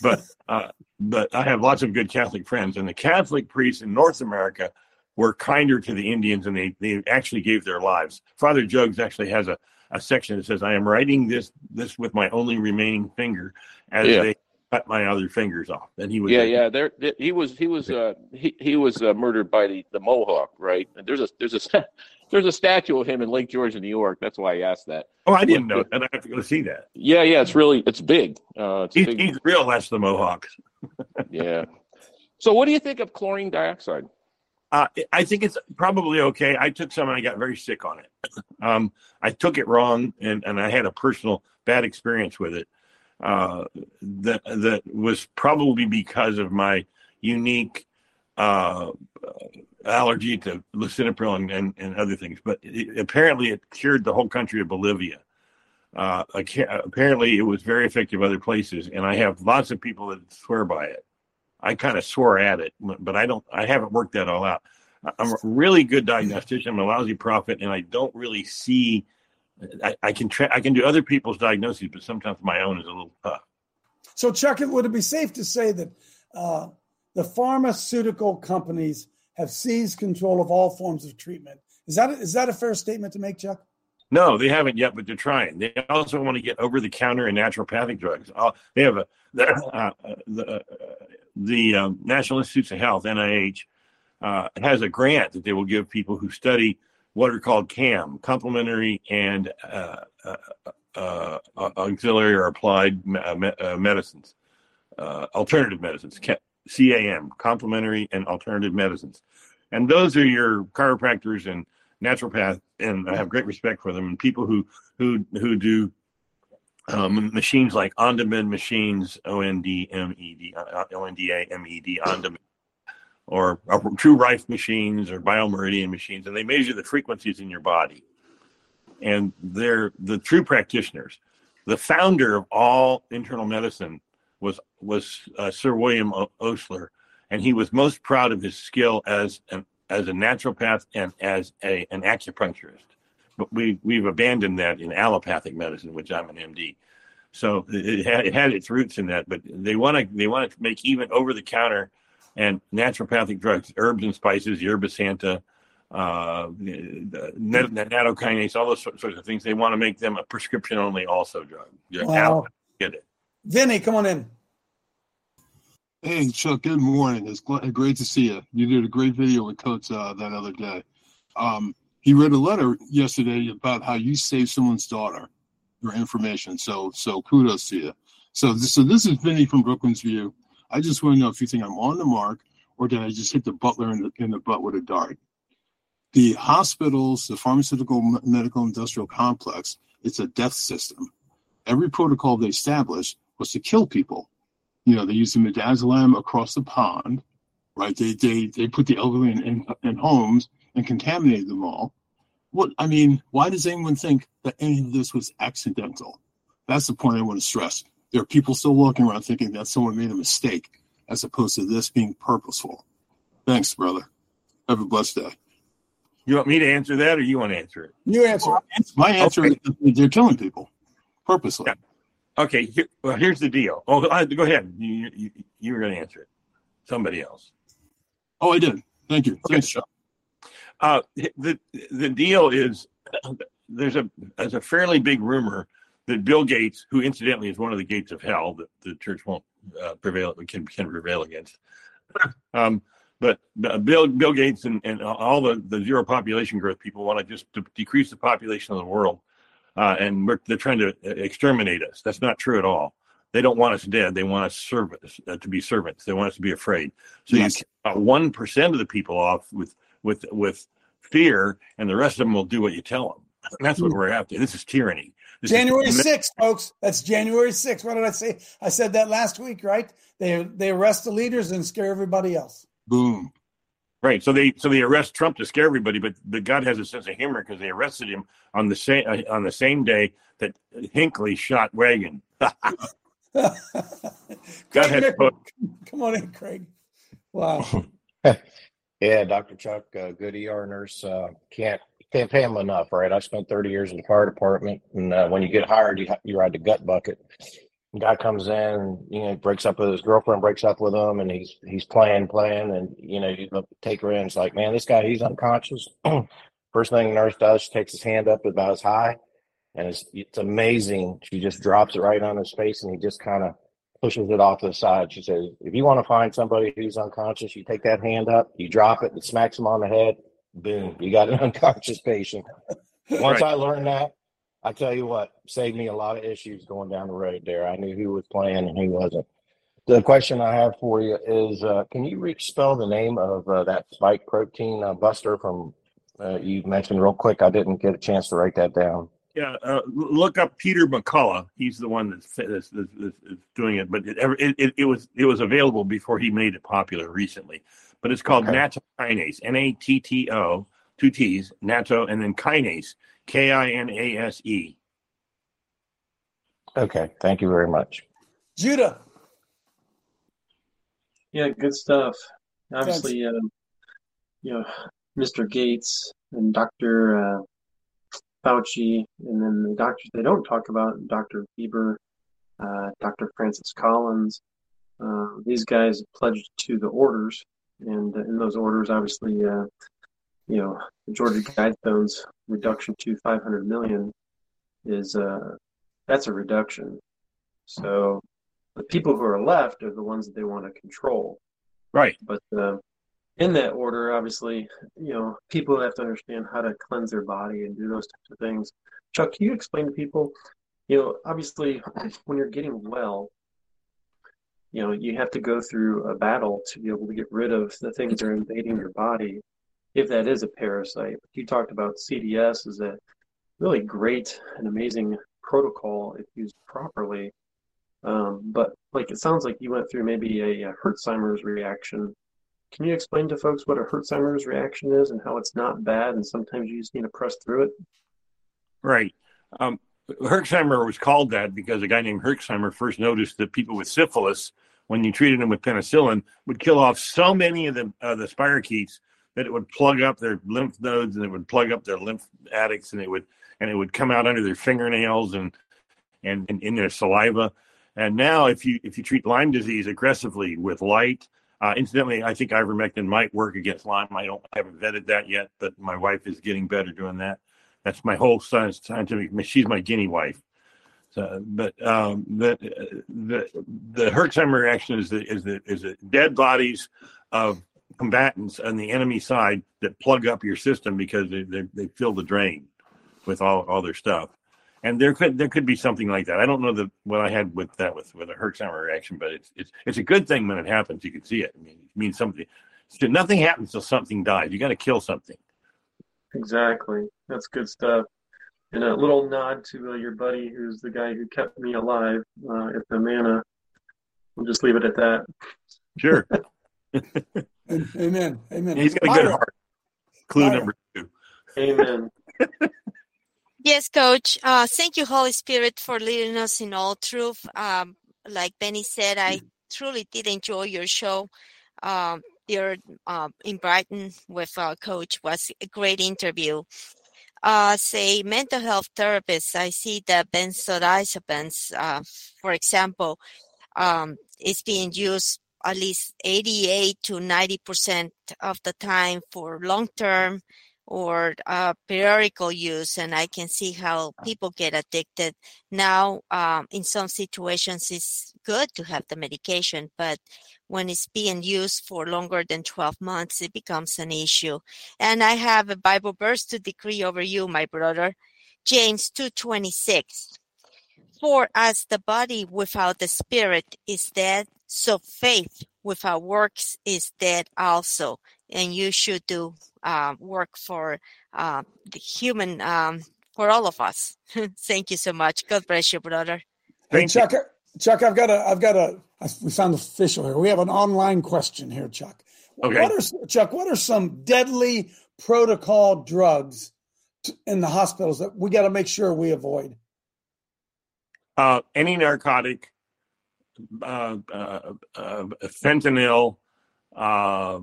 But uh, but I have lots of good Catholic friends, and the Catholic priests in North America were kinder to the Indians, and they they actually gave their lives. Father Jogues actually has a a section that says, "I am writing this this with my only remaining finger as Yeah. they cut my other fingers off." And he was Yeah, yeah. There, he was, he was, uh, he, he was uh, murdered by the, the Mohawk, right? And there's a, there's a, (laughs) there's a statue of him in Lake George, in New York. That's why I asked that. Oh, I didn't know that. I have to go see that. Yeah, yeah. It's really, it's big. Uh, it's He's, big. he's real less the Mohawks. Yeah. So, what do you think of chlorine dioxide? Uh, I think it's probably okay. I took some and I got very sick on it. (clears throat) Um, I took it wrong and, and I had a personal bad experience with it. Uh, that that was probably because of my unique uh, allergy to lisinopril and, and, and other things. But it, apparently, it cured the whole country of Bolivia. Uh, apparently, it was very effective other places, and I have lots of people that swear by it. I kind of swore at it, but I don't. I haven't worked that all out. I'm a really good diagnostician. I'm a lousy prophet, and I don't really see. I, I can tra- I can do other people's diagnoses, but sometimes my own is a little tough. So, Chuck, it- would it be safe to say that uh, the pharmaceutical companies have seized control of all forms of treatment? Is that is that a fair statement to make, Chuck? No, they haven't yet, but they're trying. They also want to get over the counter and naturopathic drugs. Uh, they have a the (laughs) uh, the, uh, the um, National Institutes of Health (NIH) uh, has a grant that they will give people who study what are called CAM, complementary and uh, uh, auxiliary or applied me- medicines, alternative medicines, CAM, complementary and alternative medicines, and those are your chiropractors and naturopath, and I have great respect for them and people who who who do um, machines like on demand machines, O N D M E D, uh, O N D A M E D, on demand, or, or True Rife machines or Biomeridian machines, and they measure the frequencies in your body. And they're the true practitioners. The founder of all internal medicine was was uh, Sir William o- Osler, and he was most proud of his skill as an as a naturopath and as a an acupuncturist. But we we've abandoned that in allopathic medicine, which I'm an MD. So it, had, it had its roots in that, but they want to they want to make even over the counter and naturopathic drugs, herbs and spices, yerba santa, uh, the nat- nattokinase, all those sorts of things. They want to make them a prescription only also drug. Yeah, Wow. Get it? Vinny, come on in. Hey, Chuck, good morning. It's great to see you. You did a great video with Coach uh, that other day. Um, he read a letter yesterday about how you saved someone's daughter, your information. So, so kudos to you. So, so this is Vinny from Brooklyn's View. I just want to know if you think I'm on the mark or did I just hit the butler in the, in the butt with a dart? The hospitals, the pharmaceutical medical industrial complex, it's a death system. Every protocol they established was to kill people you know, they used the midazolam across the pond, right? They they they put the elderly in, in, in homes and contaminated them all. What I mean, why does anyone think that any of this was accidental? That's the point I want to stress. There are people still walking around thinking that someone made a mistake, as opposed to this being purposeful. Thanks, brother. Have a blessed day. You want me to answer that, or you want to answer it? You answer. My answer Okay. is they're killing people purposely. Yeah. Okay. Here, well, here's the deal. Oh, uh, go ahead. You you, you were going to answer it. Somebody else. Oh, I did. Thank you. Thanks, Chuck. Uh, the the deal is (coughs) there's a there's a fairly big rumor that Bill Gates, who incidentally is one of the gates of hell that the church won't uh, prevail can can prevail against. (coughs) Um, but uh, Bill Bill Gates and, and all the, the zero population growth people want to just decrease the population of the world, uh, and we're, they're trying to exterminate us. That's not true at all. They don't want us dead. They want us serv- uh, to be servants. They want us to be afraid. So Yes. you one percent of the people off with with with fear, and the rest of them will do what you tell them. And that's what we're after. This is tyranny. This is- January 6th, folks. That's January 6th. What did I say? I said that last week, right? They they arrest the leaders and scare everybody else. Boom. Right. So they so they arrest Trump to scare everybody, but but God has a sense of humor because they arrested him on the same uh, on the same day that Hinckley shot Reagan. (laughs) God Craig has Nick- Come on in, Craig. Wow. (laughs) Yeah, Dr. Chuck, uh, good ER nurse. Uh, can't can't pay him enough, right? I spent 30 years in the fire department, and uh, when you get hired, you you ride the gut bucket. Guy comes in, and, you know, breaks up with his girlfriend, breaks up with him, and he's he's playing, playing, and you know, you take her in. It's like, man, this guy, he's unconscious. (clears throat) First thing the nurse does, she takes his hand up about as high, and it's it's amazing. She just drops it right on his face, and he just kind of pushes it off to the side. She says, if you want to find somebody who's unconscious, you take that hand up, you drop it, it smacks him on the head, boom, you got an (laughs) unconscious patient. (laughs) Once Right. I learned that, I tell you what, saved me a lot of issues going down the road there. I knew who was playing and who wasn't. The question I have for you is, uh, can you re- spell the name of uh, that spike protein uh, buster from uh, you mentioned real quick? I didn't get a chance to write that down. Yeah, uh, look up Peter McCullough. He's the one that's, that's, that's, that's doing it, but it, it, it, it was it was available before he made it popular recently. But it's called Okay. natto kinase, N A T T O, two T's, natto, and then kinase, K I N A S E. Okay, thank you very much. Judah. Yeah, good stuff. Obviously, um, you know, Mr. Gates and Dr. Uh, Fauci, and then the doctors they don't talk about, Dr. Bieber, uh, Dr. Francis Collins. Uh, these guys pledged to the orders, and in those orders, obviously, uh, you know, the Georgia Guidestones reduction to 500 million is uh, that's a reduction. So the people who are left are the ones that they want to control. Right. But uh, in that order, obviously, you know, people have to understand how to cleanse their body and do those types of things. Chuck, can you explain to people, you know, obviously, (clears throat) when you're getting well, you know, you have to go through a battle to be able to get rid of the things that are invading your body, if that is a parasite. You talked about CDS is a really great and amazing protocol if used properly. Um, but like it sounds like you went through maybe a, a reaction. Can you explain to folks what a Herxheimer's reaction is and how it's not bad and sometimes you just need to press through it? Right. Um, Herxheimer was called that because a guy named Herxheimer first noticed that people with syphilis, when you treated them with penicillin, would kill off so many of the uh, the spirochetes that it would plug up their lymph nodes and it would plug up their lymphatics and it would and it would come out under their fingernails and and, and in their saliva. And now, if you if you treat Lyme disease aggressively with light, uh, incidentally, I think ivermectin might work against Lyme. I don't I haven't vetted that yet, but my wife is getting better doing that. That's my whole science, scientific. She's my guinea wife. So, but um, the the the Herxheimer reaction is the is the is the dead bodies of combatants on the enemy side that plug up your system because they they, they fill the drain with all all their stuff. And there could there could be something like that. I don't know the what I had with that with with a Herxheimer reaction, but it's it's it's a good thing when it happens. You can see it. I mean, it means something. So nothing happens till something dies. You got to kill something. Exactly. That's good stuff. And a little nod to uh, your buddy who's the guy who kept me alive uh, at the Mana. We'll just leave it at that. Sure. (laughs) Amen. Amen. He's got a good Myra. heart. Clue Myra. number two. Amen. (laughs) Yes, Coach. Uh, thank you, Holy Spirit, for leading us in all truth. Um, like Benny said, I truly did enjoy your show. Um, your uh, in Brighton with our coach was a great interview. Uh, say mental health therapist, I see that benzodiazepines, uh, for example, um, is being used at least 88 to 90 percent of the time for long term or uh, periodical use and i can see how people get addicted. Now um, in some situations it's good to have the medication but when it's being used for longer than 12 months it becomes an issue. And i have a bible verse to decree over you my brother. James 226 for as the body without the spirit is dead so faith without works is dead also and you should do uh, work for uh, the human um, for all of us (laughs) thank you so much god bless you brother Hey, Chuck, Chuck, I've got a, I've got a, I- we found official here. We have an online question here, Chuck. Okay. What are, Chuck, what are some deadly protocol drugs t- in the hospitals that we got to make sure we avoid? Uh, any narcotic, uh, uh, uh, fentanyl, uh,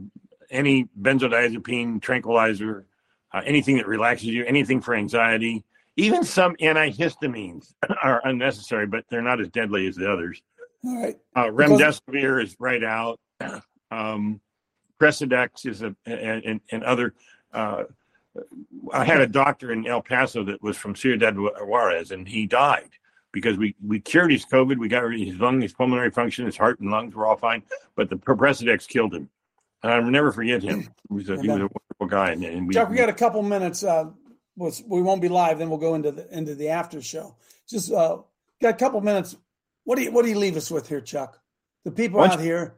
any benzodiazepine, tranquilizer, uh, anything that relaxes you, anything for anxiety, even some antihistamines (clears throat) are unnecessary, but they're not as deadly as the others. All right. Uh, remdesivir is right out. (clears throat) Um, Precedex is a and, and, and other. Uh, I had a doctor in El Paso that was from Ciudad Juarez, and he died because we we cured his COVID. We got rid of his lung, his pulmonary function, his heart and lungs were all fine, but the Precedex killed him. And I'll never forget him. He was a, he was a wonderful guy, and, and we, Chuck, we got a couple minutes. Uh, we won't be live. Then we'll go into the into the after show. Just uh, got a couple minutes. What do you What do you leave us with here, Chuck? The people out here.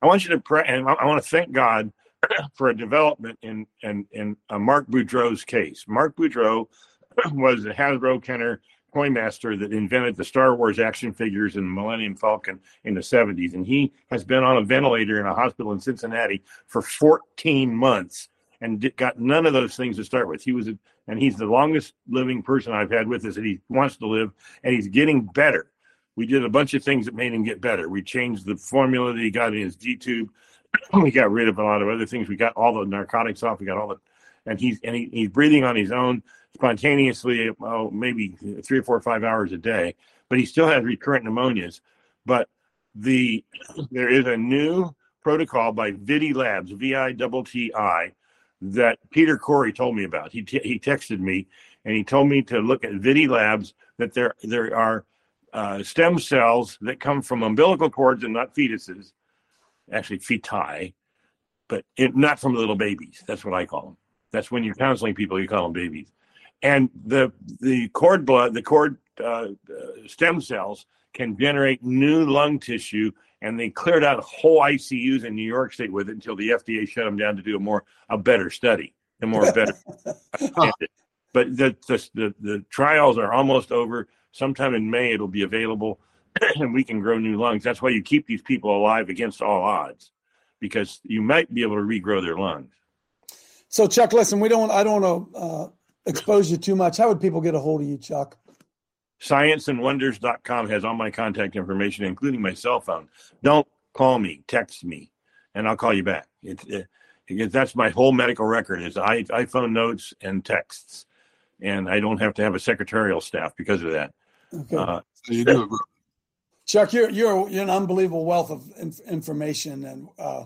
I want you to pray, and I, I want to thank God (clears throat) for a development in in in uh, Mark Boudreaux's case. Mark Boudreaux (clears throat) was a Hasbro Kenner toy master that invented the Star Wars action figures and Millennium Falcon in the 70s, and he has been on a ventilator in a hospital in Cincinnati for 14 months and got none of those things to start with. He was, a, and he's the longest living person I've had with us, and he wants to live, and he's getting better. We did a bunch of things that made him get better. We changed the formula that he got in his G tube. (clears throat) we got rid of a lot of other things. We got all the narcotics off. We got all the, and he's and he, he's breathing on his own spontaneously. Oh, maybe three or four or five hours a day, but he still has recurrent pneumonias. But the there is a new protocol by Vitti Labs, V I T T I, that Peter Corey told me about. He t- he texted me and he told me to look at Vitti Labs that there there are uh, stem cells that come from umbilical cords and not fetuses, actually feti, but it, not from little babies. That's what I call them. That's when you're counseling people, you call them babies. And the the cord blood, the cord uh, uh, stem cells can generate new lung tissue, and they cleared out whole ICUs in New York State with it until the FDA shut them down to do a more a better study, a more (laughs) better. but the, the the the trials are almost over. Sometime in May, it'll be available, (clears throat) and we can grow new lungs. That's why you keep these people alive against all odds, because you might be able to regrow their lungs. So, Chuck, listen, we don't. I don't want to uh, expose you too much. How would people get a hold of you, Chuck? scienceandwonders.com has all my contact information, including my cell phone. Don't call me, text me, and I'll call you back. It's it, because that's my whole medical record is i iPhone notes and texts, and I don't have to have a secretarial staff because of that. Okay. Uh, you do it, bro. Chuck, you're you're you're an unbelievable wealth of inf- information, and uh,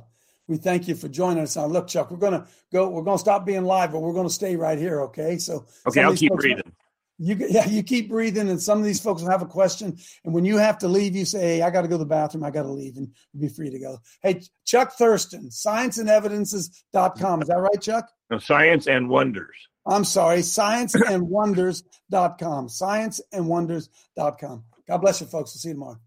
we thank you for joining us. Now, look, Chuck, we're gonna go. We're gonna stop being live, but we're gonna stay right here. Okay, so Okay, I'll keep breathing. You yeah, you keep breathing, and some of these folks will have a question, and when you have to leave, you say, "Hey, I got to go to the bathroom. I got to leave," and be free to go. Hey, Chuck Thurston, scienceandevidences.com. Is that right, Chuck? No, science and wonders. I'm sorry, scienceandwonders.com. Scienceandwonders.com. God bless you, folks. We'll see you tomorrow.